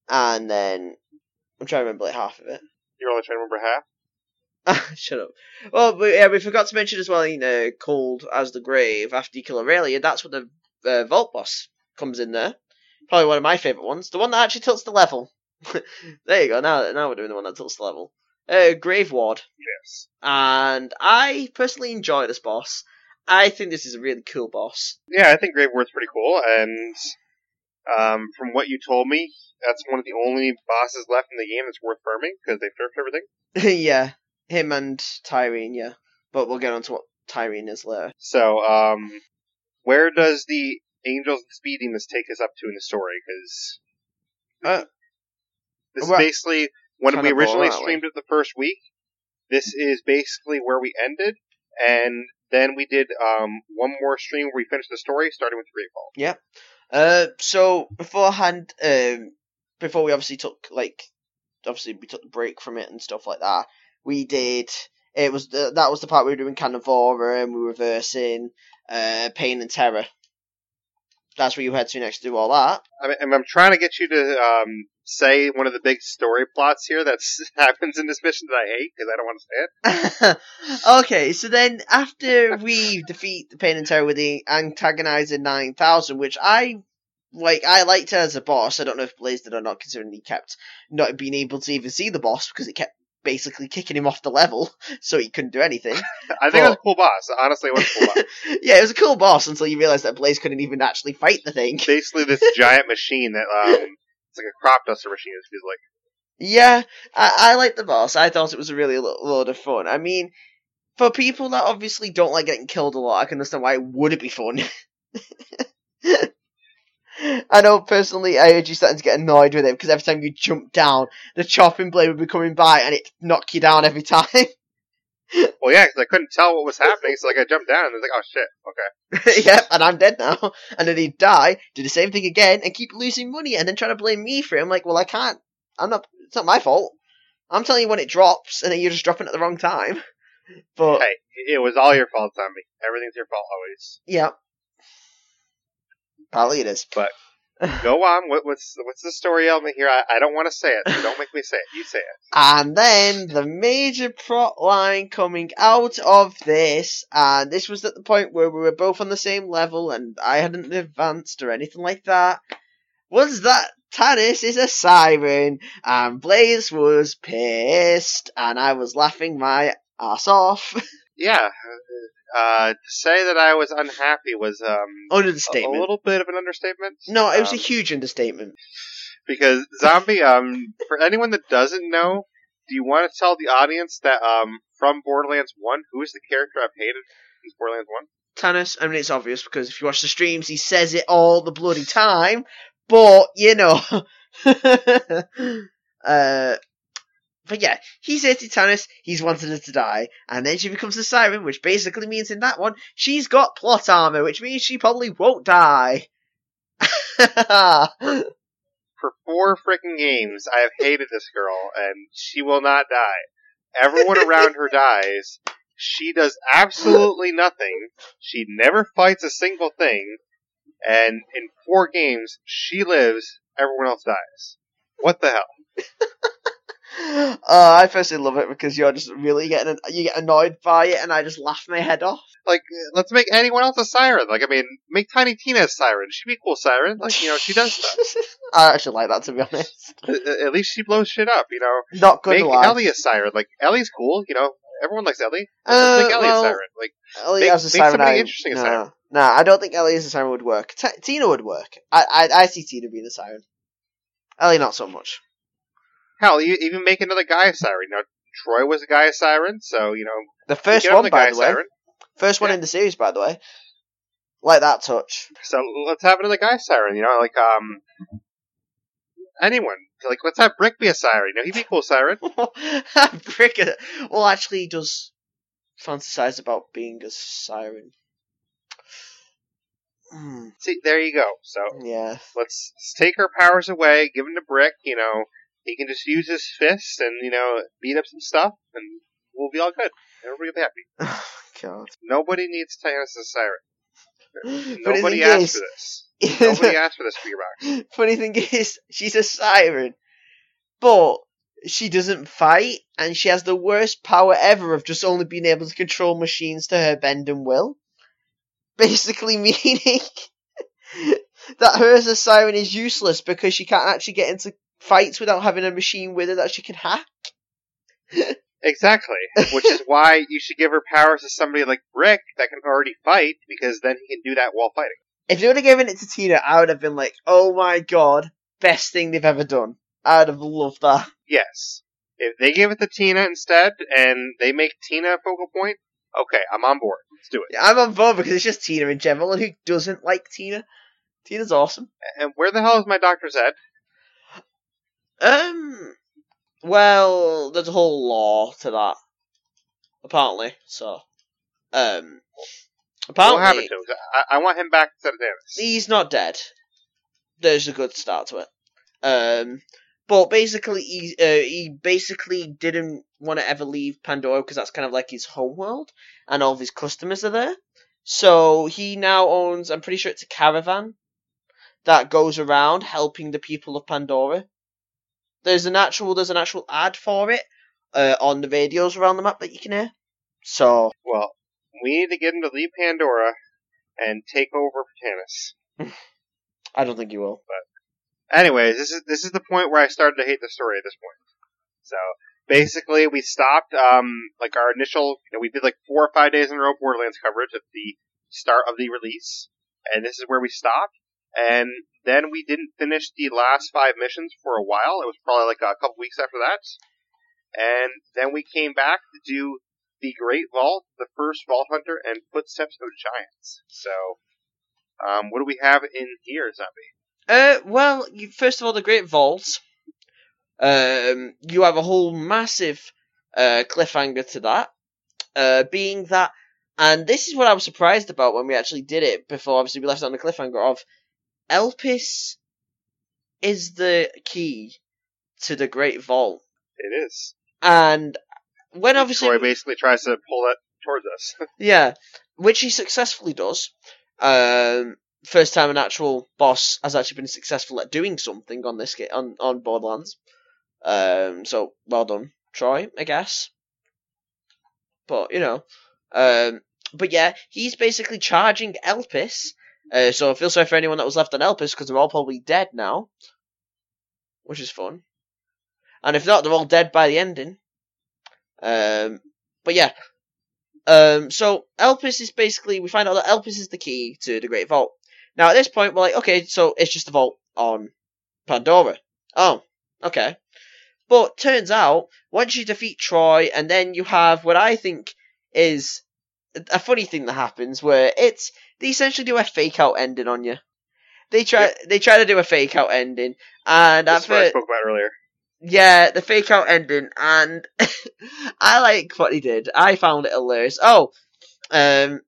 and then I'm trying to remember like half of it. You're only trying to remember half. Shut up. Well, but, yeah, we forgot to mention as well, you know, Cold as the Grave, after you kill Aurelia, that's when the uh, Vault Boss comes in there. Probably one of my favourite ones. The one that actually tilts the level. there you go, now, now we're doing the one that tilts the level. Uh, Graveward. Yes. And I personally enjoy this boss. I think this is a really cool boss. Yeah, I think Graveward's pretty cool, and um, from what you told me, that's one of the only bosses left in the game that's worth farming because they've nerfed everything. yeah, him and Tyreen, yeah. But we'll get on to what Tyreen is later. So, um, where does the Angels and Speed Demons take us up to in the story? Because Uh, this well, is basically when we originally streamed it the first week. This is basically where we ended, and then we did um, one more stream where we finished the story, starting with Great Vault. Uh, so beforehand, um, before we obviously took like, obviously we took the break from it and stuff like that. We did. It was the, that was the part we were doing Carnivora and we were reversing, uh, Pain and Terror. That's where you had to next do all that. I mean, I'm- I'm trying to get you to um, say one of the big story plots here that happens in this mission that I hate because I don't want to say it. okay, so then after we defeat the Pain and Terror with the Antagonizer 9000, which I like, I liked her as a boss. I don't know if Blaise did or not, considering he kept not being able to even see the boss because it kept basically kicking him off the level, so he couldn't do anything. I think it was a cool boss. Honestly, it was a cool boss. yeah, it was a cool boss until you realized that Blaise couldn't even actually fight the thing. Basically, this giant machine that um, it's like a crop duster machine. It feels like. Yeah, I, I like the boss. I thought it was a really lo- load of fun. I mean, for people that obviously don't like getting killed a lot, I can understand why it would it be fun. I know personally, I you starting to get annoyed with it because every time you jump down, the chopping blade would be coming by and it knock you down every time. Well, yeah, because I couldn't tell what was happening, so like I jumped down and I was like, oh shit, okay. yep, and I'm dead now. And then he'd die, do the same thing again, and keep losing money, and then try to blame me for it. I'm like, well, I can't. I'm not. It's not my fault. I'm telling you when it drops, and then you're just dropping at the wrong time. But Hey, it was all your fault, Zombie. Everything's your fault always. yeah, probably it is. But- Go on. What, what's what's the story element here? I, I don't want to say it. So don't make me say it. You say it. And then the major plot line coming out of this, and this was at the point where we were both on the same level, and I hadn't advanced or anything like that, was that Tannis is a siren, and Blaise was pissed, and I was laughing my ass off. Yeah. Uh, to say that I was unhappy was um a, a little bit of an understatement. no, it was Um, a huge understatement. because zombie. Um, for anyone that doesn't know, do you want to tell the audience that um from Borderlands One, who is the character I've hated since Borderlands One? Tannis, I mean, it's obvious because if you watch the streams, he says it all the bloody time. But you know, uh, but yeah, he's hated Tannis. He's wanted her to die, and then she becomes a siren, which basically means in that one she's got plot armor, which means she probably won't die. For four freaking games, I have hated this girl, and she will not die. Everyone around her dies. She does absolutely nothing. She never fights a single thing. And in four games, she lives. Everyone else dies. What the hell? uh, I personally love it because you're just really getting you get annoyed by it, and I just laugh my head off. Like, let's make anyone else a siren. Like, I mean, make Tiny Tina a siren. She'd be a cool siren. Like, you know, she does stuff. I actually like that to be honest. At- least she blows shit up, you know. Not good Make lie. Ellie a siren. Like, Ellie's cool, you know. Everyone likes Ellie. Uh, make Ellie well, a siren. Like, Ellie Make- as a make siren. somebody I- interesting no, siren. no, I don't think Ellie as a siren would work. T- Tina would work. I, I, I see Tina being a siren. Ellie not so much. Hell, you even make another guy a siren. Now, Troy was a guy a siren, so, you know, The first one, by the way. siren. First one Yeah. in the series, by the way. Like that touch. So let's have another guy siren, you know, like, um, anyone. Like, let's have Brick be a siren. You know, he'd be a cool siren. Brick. Well, actually, he does fantasize about being a siren. Hmm, See, there you go. So, yeah. let's, let's take her powers away, give him to Brick, you know, he can just use his fists and, you know, beat up some stuff, and we'll be all good. Everybody will be happy. Oh, God. Nobody needs as a siren. Nobody asked for this. Nobody asked for this box. Funny thing is, she's a siren, but she doesn't fight, and she has the worst power ever of just only being able to control machines to her bend and will. Basically meaning that her as a siren is useless because she can't actually get into fights without having a machine with her that she can hack. Exactly. Which is why you should give her powers to somebody like Rick that can already fight, because then he can do that while fighting. If they would have given it to Tina, I would have been like, oh my god, best thing they've ever done. I would have loved that. Yes. If they give it to Tina instead, and they make Tina a focal point, okay, I'm on board. Let's do it. Yeah, I'm on board because it's just Tina in general, and who doesn't like Tina? Tina's awesome. And where the hell is my Dr. Zed? Um, well, there's a whole lore to that, apparently. So Um, what apparently, happened to him? I, I want him back of Dennis. he's not dead. There's a good start to it. Um, but basically, he uh, he basically didn't want to ever leave Pandora because that's kind of like his home world, and all of his customers are there. So he now owns. I'm pretty sure it's a caravan that goes around helping the people of Pandora. There's an actual there's an actual ad for it uh, on the radios around the map that you can hear. So Well, we need to get him to leave Pandora and take over Tannis. I don't think you will. But Anyways, this is this is the point where I started to hate the story at this point. So basically, we stopped um like our initial. You know, we did like four or five days in a row Borderlands coverage at the start of the release, and this is where we stopped. And then we didn't finish the last five missions for a while. It was probably like a couple weeks after that. And then we came back to do the Great Vault, the first Vault Hunter, and Footsteps of Giants. So, um, what do we have in here, Zombie? Uh, well, you, first of all, the Great Vault. Um, you have a whole massive uh, cliffhanger to that, uh, being that, and this is what I was surprised about when we actually did it. Before, obviously, we left it on the cliffhanger of Elpis is the key to the Great Vault, It is. and when obviously Troy basically tries to pull that towards us. Yeah, which he successfully does. Um, first time an actual boss has actually been successful at doing something on this ga- on on Borderlands. Um, so well done, Troy, I guess. But you know, um, but yeah, he's basically charging Elpis. Uh, so I feel sorry for anyone that was left on Elpis because they're all probably dead now, which is fun. And if not, they're all dead by the ending. Um, but yeah, um, so Elpis is basically we find out that Elpis is the key to the Great Vault. Now at this point we're like, okay, so it's just a vault on Pandora. Oh, okay. But turns out once you defeat Troy, and then you have what I think is a funny thing that happens, where it's they essentially do a fake out ending on you. They try Yep. they try to do a fake out ending, and That's at what I spoke about earlier. yeah, the fake out ending, and I like what he did. I found it hilarious. Oh, um,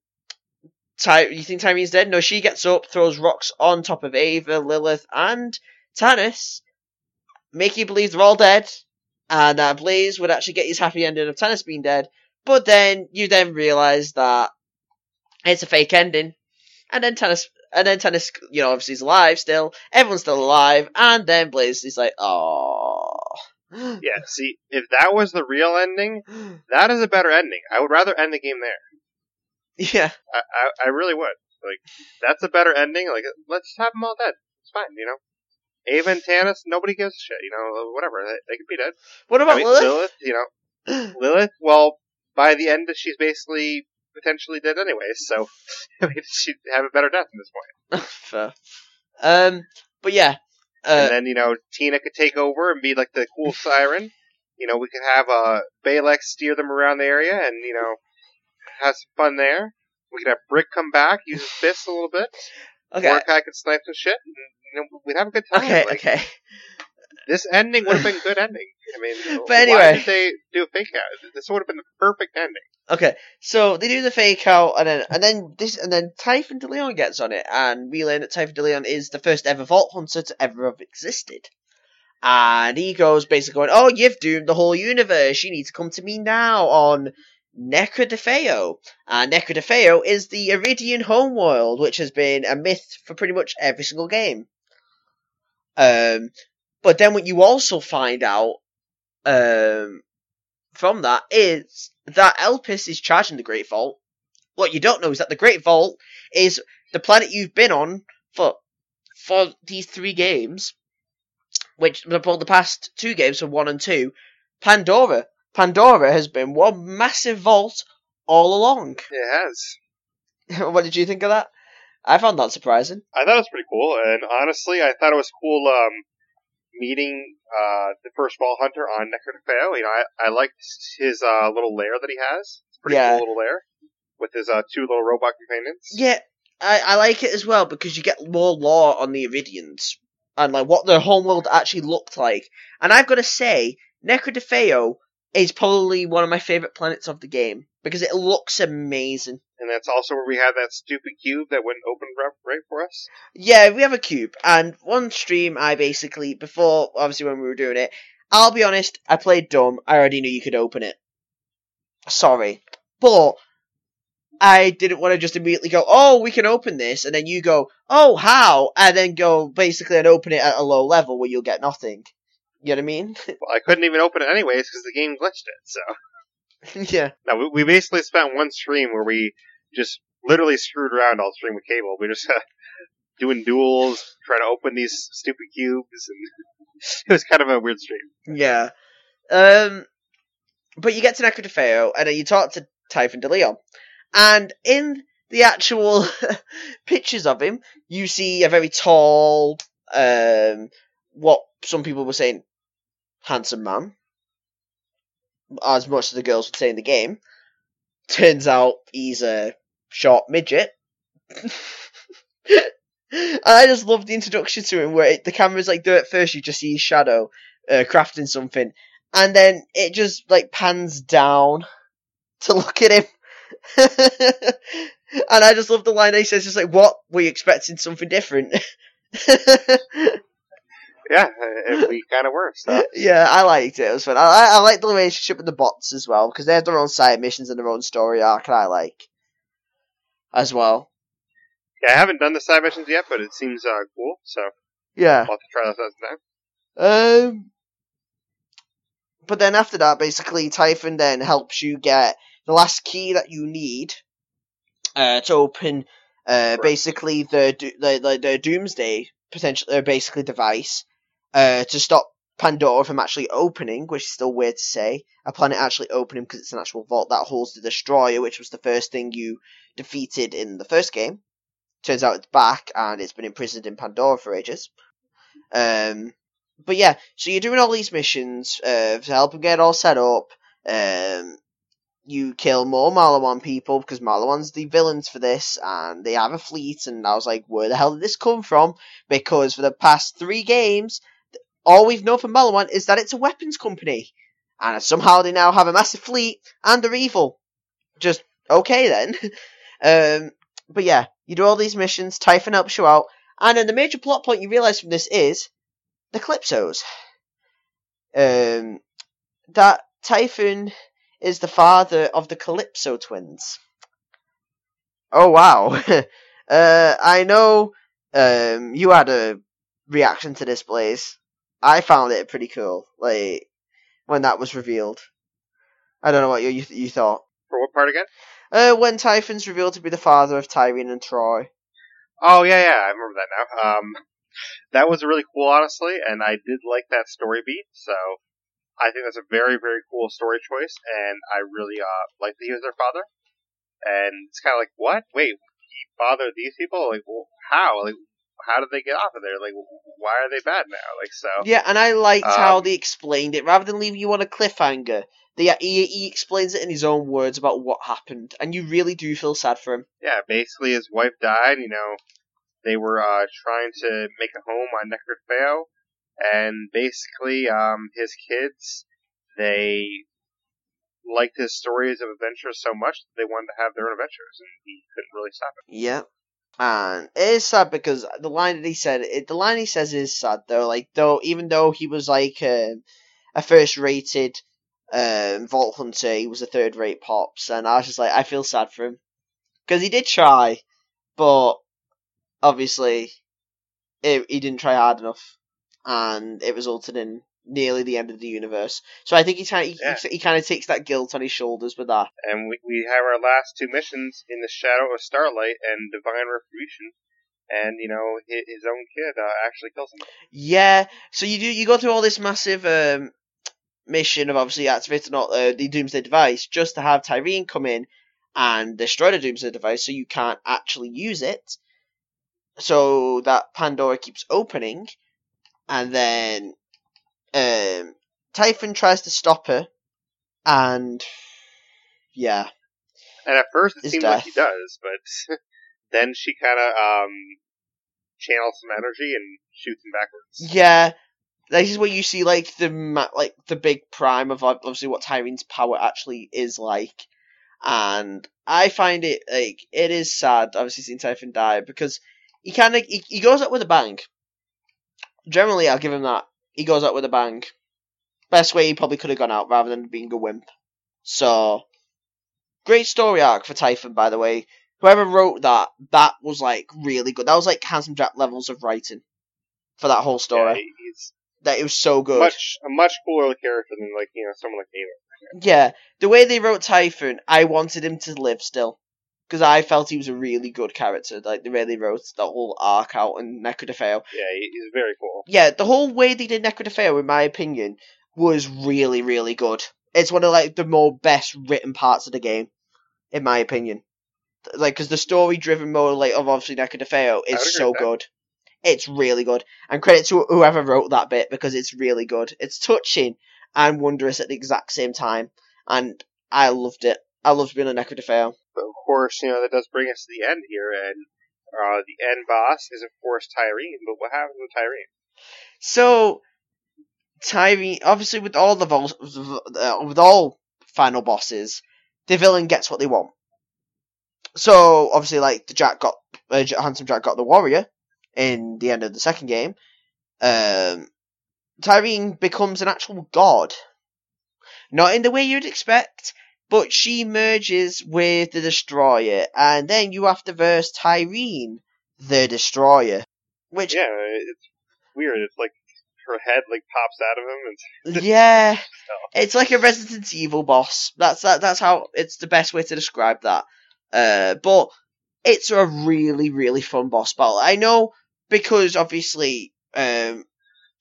Ty, you think Tyreen's dead? No, she gets up, throws rocks on top of Ava, Lilith, and Tannis, make you believe they're all dead, and that Blaise would actually get his happy ending of Tannis being dead. But then you then realise that it's a fake ending, and then Tannis, and then Tannis, you know, obviously is alive still. Everyone's still alive, and then Blaise is like, oh. Yeah, see, if that was the real ending, that is a better ending. I would rather end the game there. Yeah, I, I, I really would. Like, that's a better ending. Like, let's have them all dead. It's fine, you know. Ava and Tannis, nobody gives a shit, you know, whatever. They, they could be dead. What I about mean, Lilith? you know. Lilith, well, by the end, she's basically potentially dead anyways, so she'd have a better death at this point. Fair. Um, but yeah, uh, and then, you know, Tina could take over and be like the cool siren. You know, we could have uh, Balex steer them around the area and, you know, have some fun there. We could have Brick come back, use his fists a little bit. okay, Mordecai could snipe some shit. And, you know, we'd have a good time. okay, Like, okay. This ending would have been a good ending. I mean, But why anyway. did they do a fake out? This would have been the perfect ending. Okay, so they do the fake out, and then and then this, and then Typhon DeLeon gets on it, and we learn that Typhon DeLeon is the first ever Vault Hunter to ever have existed. And he goes basically going, "Oh, you've doomed the whole universe. You need to come to me now on Nekrotafeyo." And Nekrotafeyo is the Eridian homeworld, which has been a myth for pretty much every single game. Um, but then what you also find out, um, from that is that Elpis is charging the Great Vault. What you don't know is that the Great Vault is the planet you've been on for for these three games, which well, the past two games for one and two, Pandora. Pandora has been one massive vault all along. It has. what did you think of that? I found that surprising. I thought it was pretty cool, and honestly, I thought it was cool um, meeting uh, the first ball hunter on Nekrotafeyo. You know, I, I liked his uh, little lair that he has. It's a pretty Yeah. cool little lair with his uh, two little robot companions. Yeah, I, I like it as well because you get more lore on the Eridians and like what their homeworld actually looked like. And I've got to say, Nekrotafeyo is probably one of my favorite planets of the game because it looks amazing. And that's also where we had that stupid cube that wouldn't open right, for us. Yeah, we have a cube, and one stream I basically before obviously when we were doing it, I'll be honest, I played dumb. I already knew you could open it. Sorry, but I didn't want to just immediately go, oh, we can open this, and then you go, oh, how? And then go basically and open it at a low level where you'll get nothing. You know what I mean? Well, I couldn't even open it anyways because the game glitched it. So yeah. now we, we basically spent one stream where we just literally screwed around all stream with cable. We just uh, doing duels, trying to open these stupid cubes, and it was kind of a weird stream. Yeah. Um, but you get to Nekrotafeyo, and you talk to Typhon DeLeon. And in the actual pictures of him, you see a very tall, um, what some people were saying, handsome man. As much as the girls would say in the game. Turns out he's a short midget. and I just love the introduction to him where it, the camera's like there at first, you just see his shadow uh, crafting something, and then it just like pans down to look at him. and I just love the line he says, just like, what? Were you expecting something different? Yeah, uh, we kind of were. So yeah, I liked it. It was fun. I, I, I like the relationship with the bots as well, because they have their own side missions and their own story arc, and I like as well. yeah, I haven't done the side missions yet, but it seems uh, cool. So Yeah. I'll have to try out now. Um, but then after that, basically, Typhon then helps you get the last key that you need uh, to open uh, basically the, the the the Doomsday potential, uh, basically device uh, to stop Pandora from actually opening, which is still weird to say. A planet actually opening because it's an actual vault that holds the Destroyer, which was the first thing you defeated in the first game. Turns out it's back and it's been imprisoned in Pandora for ages. Um, but yeah, so you're doing all these missions uh, to help them get all set up. Um, you kill more Maliwan people because Maliwan's the villains for this, and they have a fleet. And I was like, where the hell did this come from? Because for the past three games, all we've known from Maliwan is that it's a weapons company, and somehow they now have a massive fleet and they're evil. Just okay then. um, but yeah, you do all these missions. Typhon helps you out, and then the major plot point you realize from this is the Calypsos. Um, that Typhon is the father of the Calypso twins. Oh wow. uh, I know um, you had a reaction to this, Blaise. I found it pretty cool, like when that was revealed. I don't know what you you, you thought. For what part again? Uh, when Typhon's revealed to be the father of Tyreen and Troy. Oh yeah, yeah, I remember that now. Um, that was really cool, honestly, and I did like that story beat. So I think that's a very, very cool story choice, and I really uh like that he was their father. And it's kind of like, what? Wait, he fathered these people? Like, well, how? Like, how did they get off of there? Like, why are they bad now? Like, so Yeah, and I liked how Um, they explained it rather than leaving you on a cliffhanger. They, he, he explains it in his own words about what happened, and you really do feel sad for him. yeah, basically his wife died. You know, they were uh trying to make a home on Nekrotafeyo, and basically, um, his kids they liked his stories of adventure so much that they wanted to have their own adventures, and he couldn't really stop it. Yeah. And it is sad because the line that he said, it, the line he says is sad though. Like though, even though he was like um, a first-rated um, vault hunter, he was a third-rate pops, and I was just like, I feel sad for him because he did try, but obviously, it, he didn't try hard enough, and it resulted in nearly the end of the universe. So I think he kind of, Yeah. he, he kind of takes that guilt on his shoulders with that. And we, we have our last two missions in the Shadow of Starlight and Divine Retribution, and you know his, his own kid uh, actually kills him. Yeah, so you do you go through all this massive um, mission of obviously activating all, uh, the Doomsday device just to have Tyreen come in and destroy the Doomsday device, so you can't actually use it. So that Pandora keeps opening, and then um, Typhon tries to stop her, and yeah, And at first it seems like he does, but then she kind of um channels some energy and shoots him backwards. yeah. This is where you see like the like the big prime of obviously what Tyreen's power actually is like, and I find it like it is sad obviously seeing Typhon die because he kind of he, he goes up with a bang. Generally, I'll give him that. He goes out with a bang. Best way he probably could have gone out rather than being a wimp. So, great story arc for Typhon, by the way. Whoever wrote that, that was like really good. That was like Handsome Jack levels of writing for that whole story. Yeah, he's that it was so good. much a much cooler character than like you know someone like Ava. Yeah, the way they wrote Typhon, I wanted him to live still. Because I felt he was a really good character. Like, the way they wrote the whole arc out in de Yeah, he's very cool. Yeah, the whole way they did de in my opinion, was really, really good. It's one of, like, the more best written parts of the game, in my opinion. Like, because the story-driven mode, like, of obviously Nekrotafeyo I would agree is so good. It's really good. And credit to whoever wrote that bit, because it's really good. It's touching and wondrous at the exact same time. And I loved it. I loved being a Neko de. But of course, you know that does bring us to the end here, and uh, the end boss is of course Tyreen. But what happens with Tyreen? So, Tyreen, obviously, with all the vol- uh, with all final bosses, the villain gets what they want. So, obviously, like the Jack got uh, handsome Jack got the warrior in the end of the second game. Um, Tyreen becomes an actual god, not in the way you'd expect, but she merges with the Destroyer, and then you have to verse Tyreen, the Destroyer, which Yeah, it's weird. It's like her head like pops out of him, and yeah, it's like a Resident Evil boss. That's that. That's how it's the best way to describe that. Uh, but it's a really, really fun boss battle. I know because obviously, um,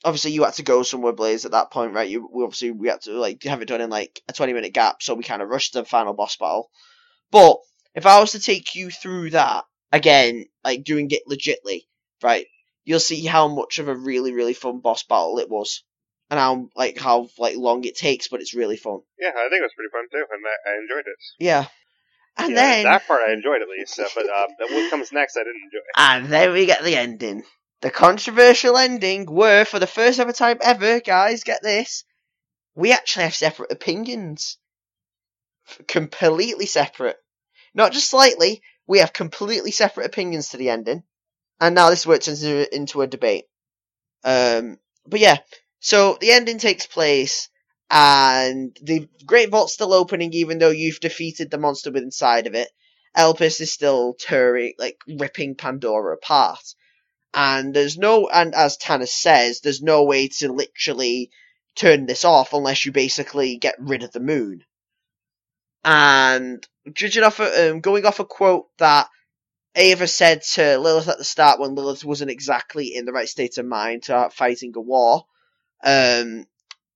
obviously you had to go somewhere, Blaise. At that point, right? You we obviously we had to like have it done in like a twenty minute gap, so we kind of rushed the final boss battle. But if I was to take you through that again, like doing it legitly, right? You'll see how much of a really, really fun boss battle it was, and how like how like long it takes, but it's really fun. yeah, I think it was pretty fun too, and I, I enjoyed it. Yeah. And Yeah, then that part I enjoyed at least, uh, but um, what comes next I didn't enjoy. and then we get the ending. The controversial ending where for the first ever time ever, guys, get this. We actually have separate opinions. Completely separate. Not just slightly, we have completely separate opinions to the ending. And now this is where it turns into, into a debate. Um, but yeah, so the ending takes place, and the Great Vault's still opening even though you've defeated the monster with inside of it. Elpis is still tearing, like, ripping Pandora apart. And there's no, and as Tannis says, there's no way to literally turn this off unless you basically get rid of the moon. And judging off, um, going off a quote that Ava said to Lilith at the start when Lilith wasn't exactly in the right state of mind to fighting a war, um,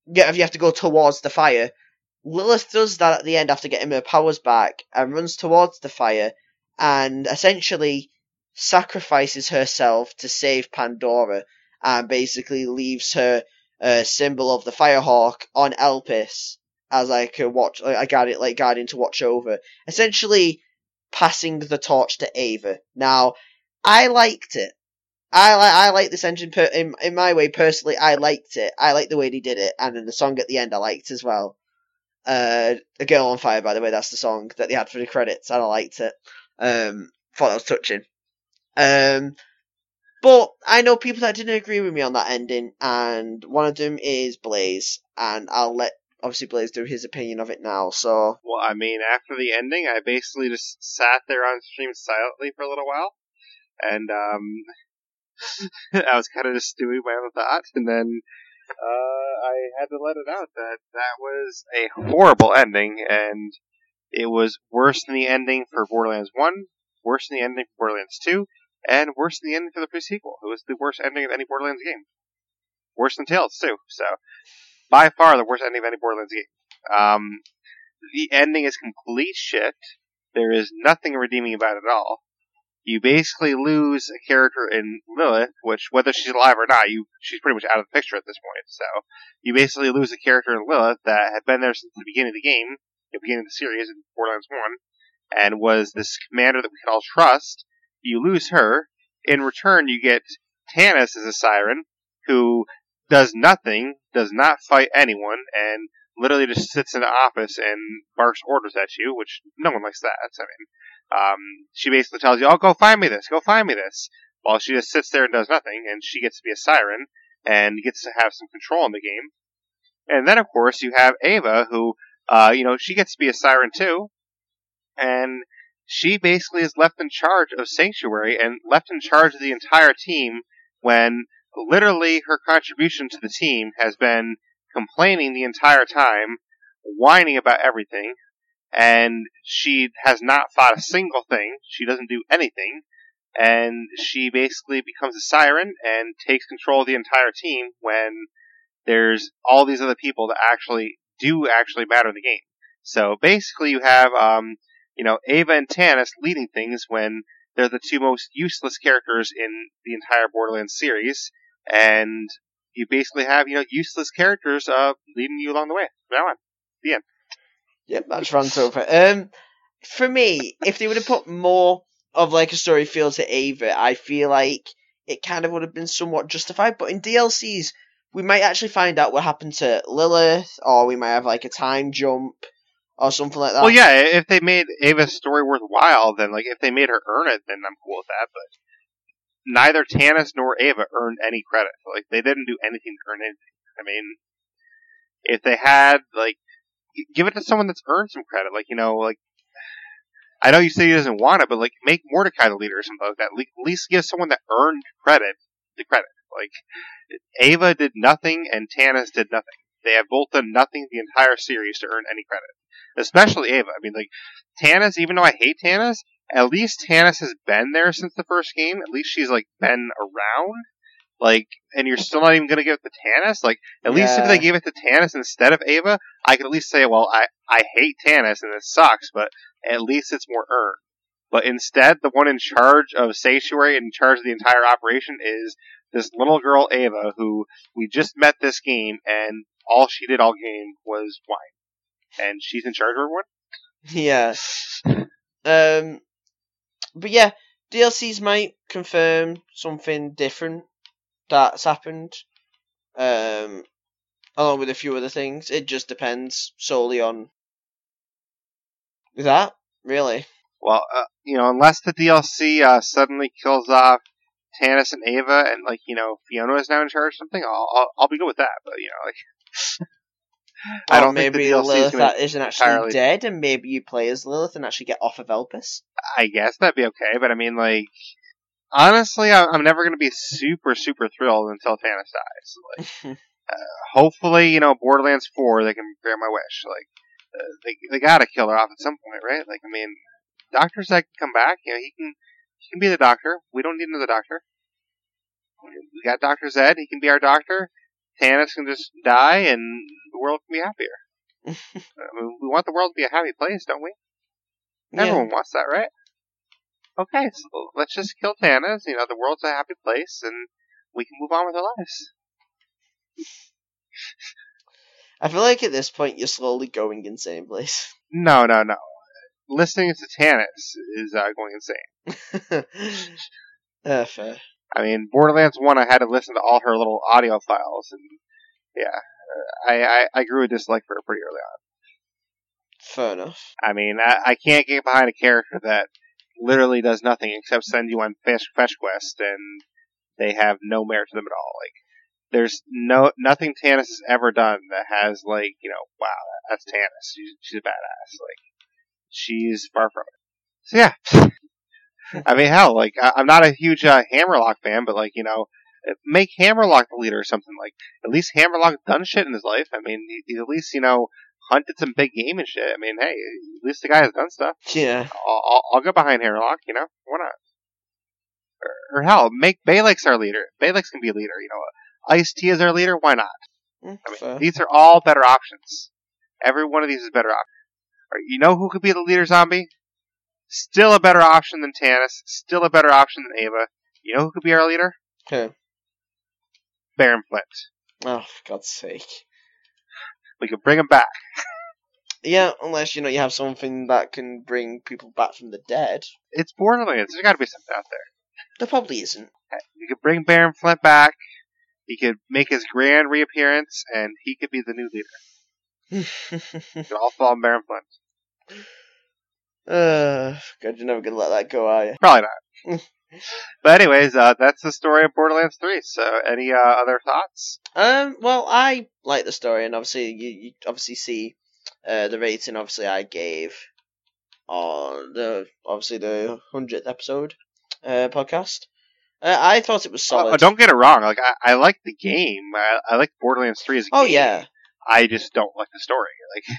yeah, if you have to go towards the fire, Lilith does that at the end after getting her powers back and runs towards the fire and essentially sacrifices herself to save Pandora and basically leaves her uh, symbol of the Firehawk on Elpis as like a watch, like, a guardian, like guardian to watch over. Essentially, passing the torch to Ava. Now, I liked it. I like I like this engine per- in in my way personally. I liked it. I liked the way they did it, and then the song at the end I liked as well. Uh, "A Girl on Fire," by the way, that's the song that they had for the credits, and I liked it. Um, thought that was touching. Um, but I know people that didn't agree with me on that ending, and one of them is Blaise, and I'll let obviously Blaise do his opinion of it now. So Well, I mean, after the ending, I basically just sat there on stream silently for a little while, and um, I was kind of just stewing my own thoughts, and then uh, I had to let it out that that was a horrible ending, and it was worse than the ending for Borderlands One, worse than the ending for Borderlands Two, and worse than the ending for the pre-sequel. It was the worst ending of any Borderlands game, worse than Tales too. So, by far the worst ending of any Borderlands game. Um, the ending is complete shit. There is nothing redeeming about it at all. You basically lose a character in Lilith, which whether she's alive or not, you she's pretty much out of the picture at this point. So you basically lose a character in Lilith that had been there since the beginning of the game, the beginning of the series in Borderlands One, and was this commander that we could all trust. You lose her. In return, you get Tannis as a siren, who does nothing, does not fight anyone, and literally just sits in the office and barks orders at you, which no one likes that. I mean, um, she basically tells you, "Oh, go find me this, go find me this," while she just sits there and does nothing, and she gets to be a siren and gets to have some control in the game. And then, of course, you have Ava, who, uh, you know, she gets to be a siren too, and she basically is left in charge of Sanctuary and left in charge of the entire team when literally her contribution to the team has been complaining the entire time, whining about everything, and she has not fought a single thing. She doesn't do anything, and she basically becomes a siren and takes control of the entire team when there's all these other people that actually do actually matter in the game. So basically, you have um, you know Ava and Tannis leading things when they're the two most useless characters in the entire Borderlands series, and you basically have you know useless characters uh, leading you along the way. Now on, the end. Yep, that's runs over. Um, for me, if they would have put more of like a story feel to Ava, I feel like it kind of would have been somewhat justified. But in DLCs, we might actually find out what happened to Lilith, or we might have like a time jump or something like that. Well, yeah, if they made Ava's story worthwhile, then like if they made her earn it, then I'm cool with that. But neither Tannis nor Ava earned any credit. Like they didn't do anything to earn anything. I mean, if they had like give it to someone that's earned some credit, like you know, like I know you say he doesn't want it, but like make Mordecai the leader or something like that. At least give someone that earned credit the credit. Like Ava did nothing and Tannis did nothing. They have both done nothing the entire series to earn any credit. Especially Ava. I mean, like Tannis, even though I hate Tannis, at least Tannis has been there since the first game. At least she's like been around. Like, and you're still not even gonna give it to Tannis? Like, at least if they gave it to Tannis instead of Ava, I could at least say, well, I, I hate Tannis and it sucks, but at least it's more earned. But instead, the one in charge of Sanctuary and in charge of the entire operation is this little girl Ava, who we just met this game, and all she did all game was whine, and she's in charge of everyone. Yeah. Um, but yeah, DLCs might confirm something different that's happened. Um, along with a few other things. It just depends solely on that, really. Well, uh, you know, unless the DLC uh, suddenly kills off Tannis and Ava, and like you know Fiona is now in charge or something, I'll, I'll, I'll be good with that. But you know, like I don't maybe think the DLC Lilith is that isn't actually entirely... dead, and maybe you play as Lilith and actually get off of Elpis. I guess that'd be okay, but I mean, like honestly, I, am never gonna be super super thrilled until Tannis dies. Like, uh, hopefully, you know, Borderlands Four, they can grant my wish. Like, uh, they they gotta kill her off at some point, right? Like, I mean, Doctor Zed can come back. You know, he can he can be the doctor. We don't need another doctor. We got Doctor Zed. He can be our doctor. Tannis can just die, and the world can be happier. I mean, we want the world to be a happy place, don't we? Yeah. Everyone wants that, right? Okay, so let's just kill Tannis. You know, the world's a happy place, and we can move on with our lives. I feel like at this point you're slowly going insane, please. No, no, no listening to Tannis is uh, going insane. uh, fair. I mean, Borderlands One, I had to listen to all her little audio files, and yeah, I I, I grew a dislike for her pretty early on. Fair enough. I mean, I, I can't get behind a character that literally does nothing except send you on fetch, fetch quest, and they have no merit to them at all. Like, there's no nothing Tannis has ever done that has like you know, wow, that's Tannis. She's, she's a badass. Like, she's far from it. So yeah, I mean, hell, like I, am not a huge uh, Hammerlock fan, but like you know, make Hammerlock the leader or something. Like at least Hammerlock done shit in his life. I mean, he, he at least you know hunted some big game and shit. I mean, hey, at least the guy has done stuff. Yeah, I'll, I'll, I'll go behind Hammerlock. You know, why not? Or, or hell, make Balex our leader. Balex can be a leader. You know, Ice T is our leader. Why not? Mm, I mean, these are all better options. Every one of these is better option. You know who could be the leader zombie? Still a better option than Tannis. Still a better option than Ava. You know who could be our leader? Who? Baron Flint. Oh, for God's sake. We could bring him back. Yeah, unless, you know, you have something that can bring people back from the dead. It's Borderlands. There's gotta be something out there. There probably isn't. We could bring Baron Flint back. He could make his grand reappearance, and he could be the new leader. It all fall on Baron Flint. uh, God, you're never gonna let that go, are you? Probably not. but anyways, uh, that's the story of Borderlands 3. So, any uh, other thoughts? Um, well, I like the story, and obviously, you, you obviously see uh, the rating. Obviously, I gave on the obviously the hundredth episode uh, podcast. Uh, I thought it was solid. Oh, don't get it wrong. Like I, I like the game. I, I like Borderlands 3 as a Oh, game. yeah, I just don't like the story. Like,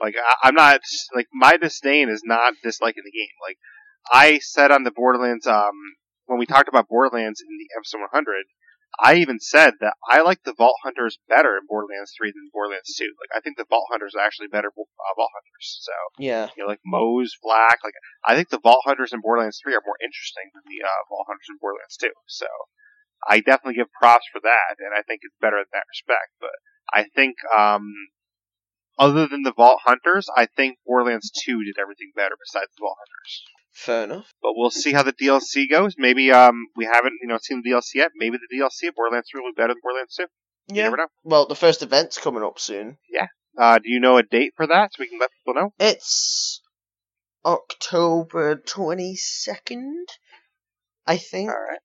like I, I'm not like my disdain is not disliking the game. Like I said on the Borderlands, um, when we talked about Borderlands in the episode 100, I even said that I like the Vault Hunters better in Borderlands 3 than Borderlands 2. Like I think the Vault Hunters are actually better uh, Vault Hunters. So yeah, you know, like Moze FL4K. Like I think the Vault Hunters in Borderlands 3 are more interesting than the uh, Vault Hunters in Borderlands 2. So I definitely give props for that, and I think it's better in that respect. But I think, um, other than the Vault Hunters, I think Borderlands 2 did everything better besides the Vault Hunters. Fair enough. But we'll see how the DLC goes. Maybe um, we haven't you know seen the DLC yet. Maybe the DLC of Borderlands 3 will be better than Borderlands 2. You Yeah. never know. Well, the first event's coming up soon. Yeah. Uh, do you know a date for that so we can let people know? It's October twenty second, I think. All right.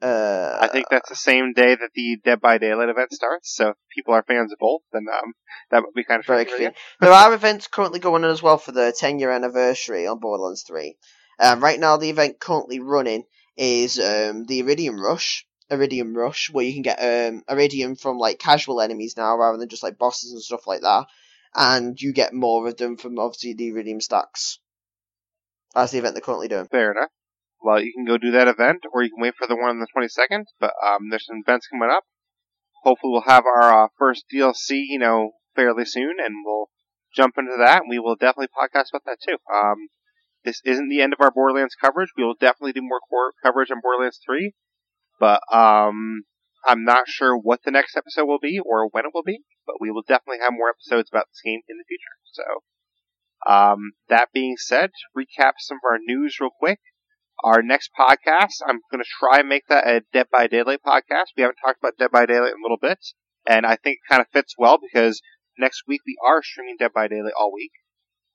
Uh, I think that's the same day that the Dead by Daylight event starts. So if people are fans of both, then um, that would be kind of Very tricky for convenient. there are events currently going on as well for the 10 year anniversary on Borderlands 3. Um, right now, the event currently running is um, the Iridium Rush. Iridium Rush, where you can get um, Iridium from like casual enemies now rather than just like bosses and stuff like that. And you get more of them from obviously the Iridium stacks. That's the event they're currently doing. Fair enough. Well, you can go do that event, or you can wait for the one on the 22nd. But um, there's some events coming up. Hopefully, we'll have our uh, first DLC, you know, fairly soon, and we'll jump into that. And we will definitely podcast about that too. Um, this isn't the end of our Borderlands coverage. We will definitely do more coverage on Borderlands 3, but um, I'm not sure what the next episode will be or when it will be. But we will definitely have more episodes about this game in the future. So, um, that being said, recap some of our news real quick. Our next podcast, I'm going to try and make that a Dead by Daylight podcast. We haven't talked about Dead by Daylight in a little bit, and I think it kind of fits well because next week we are streaming Dead by Daylight all week.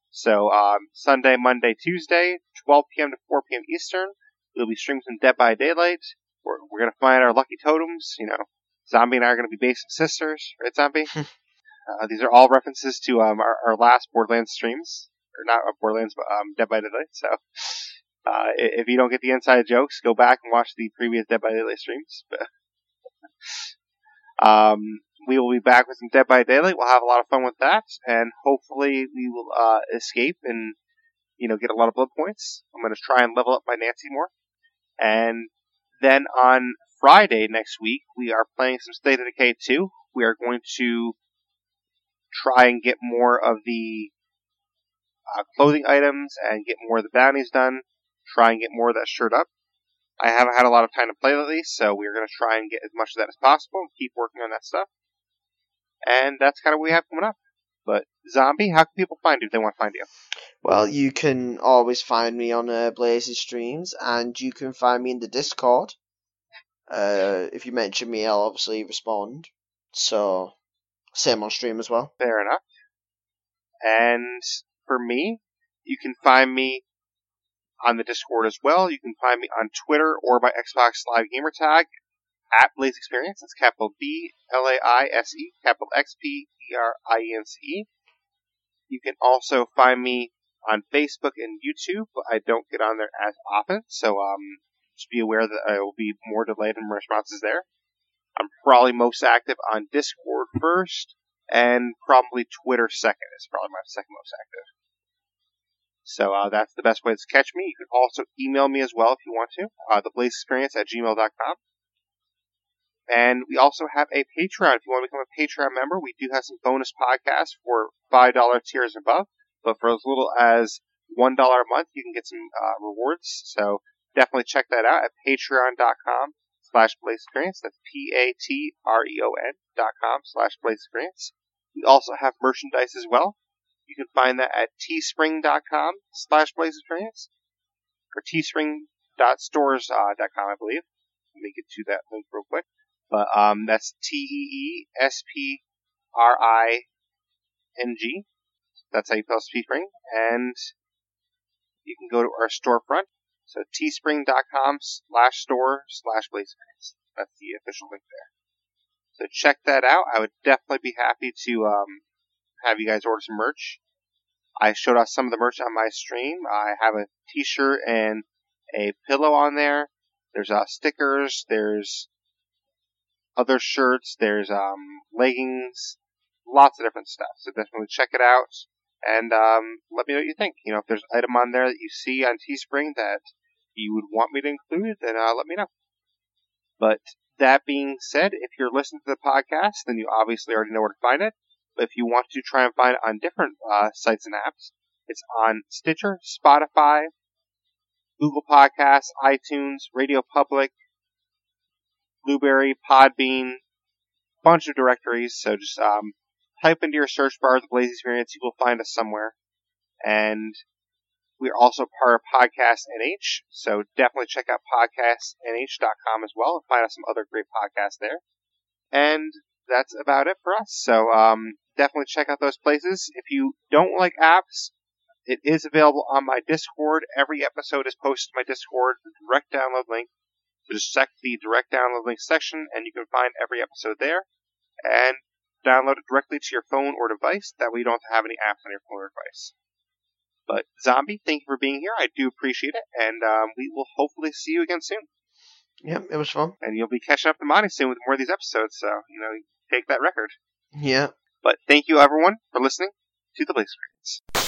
So um, Sunday, Monday, Tuesday, 12 p.m. to 4 p.m. Eastern, we'll be streaming some Dead by Daylight. We're, we're going to find our lucky totems. You know, Zombie and I are going to be basic sisters, right, Zombie? uh, these are all references to um, our, our last Borderlands streams, or not uh, Borderlands, but um, Dead by Daylight. So. Uh, if you don't get the inside jokes, go back and watch the previous Dead by Daylight streams. um, we will be back with some Dead by Daylight. We'll have a lot of fun with that, and hopefully we will uh, escape and you know get a lot of blood points. I'm going to try and level up my Nancy more, and then on Friday next week we are playing some State of Decay 2. We are going to try and get more of the uh, clothing items and get more of the bounties done try and get more of that shirt up. I haven't had a lot of time to play lately, so we're going to try and get as much of that as possible and keep working on that stuff. And that's kind of what we have coming up. But Zombie, how can people find you if they want to find you? Well, you can always find me on uh, Blaise's streams, and you can find me in the Discord. Uh, if you mention me, I'll obviously respond. So, same on stream as well. Fair enough. And for me, you can find me on the Discord as well. You can find me on Twitter or by Xbox Live Gamer Tag at Blaise XPerience. It's capital B L A I S E, capital X P E R I E N C E. You can also find me on Facebook and YouTube, but I don't get on there as often, so um, just be aware that I will be more delayed in responses there. I'm probably most active on Discord first, and probably Twitter second is probably my second most active. So uh, that's the best way to catch me. You can also email me as well if you want to, uh, theblaisexperience at gmail.com. And we also have a Patreon. If you want to become a Patreon member, we do have some bonus podcasts for $5 tiers and above. But for as little as $1 a month, you can get some uh, rewards. So definitely check that out at patreon.com slash blaisexperience. That's P-A-T-R-E-O-N dot com slash blaisexperience. We also have merchandise as well. You can find that at teespring.com slash blaisexperience or teespring.stores.com, uh, I believe. Let me get to that link real quick. But um, that's T E E S P R I N G. That's how you spell Teespring. And you can go to our storefront. So teespring.com slash store slash blazescreens. That's the official link there. So check that out. I would definitely be happy to um, have you guys order some merch. I showed off some of the merch on my stream. I have a t-shirt and a pillow on there. There's uh, stickers. There's other shirts. There's um, leggings. Lots of different stuff. So definitely check it out and um, let me know what you think. You know, if there's an item on there that you see on Teespring that you would want me to include, then uh, let me know. But that being said, if you're listening to the podcast, then you obviously already know where to find it. If you want to try and find it on different uh, sites and apps, it's on Stitcher, Spotify, Google Podcasts, iTunes, Radio Public, Blueberry, Podbean, bunch of directories. So just um, type into your search bar the Blaise XPerience, you will find us somewhere. And we're also part of Podcast NH, so definitely check out podcastnh.com as well and find out some other great podcasts there. And that's about it for us. So um, definitely check out those places. If you don't like apps, it is available on my Discord. Every episode is posted to my Discord, the direct download link. So just check the direct download link section, and you can find every episode there. And download it directly to your phone or device. That way you don't have have any apps on your phone or device. But Zombie, thank you for being here. I do appreciate it, and um, we will hopefully see you again soon. Yep, it was fun. And you'll be catching up to Monty soon with more of these episodes, so you know take that record. Yeah. But thank you everyone for listening to the Blaze Screens.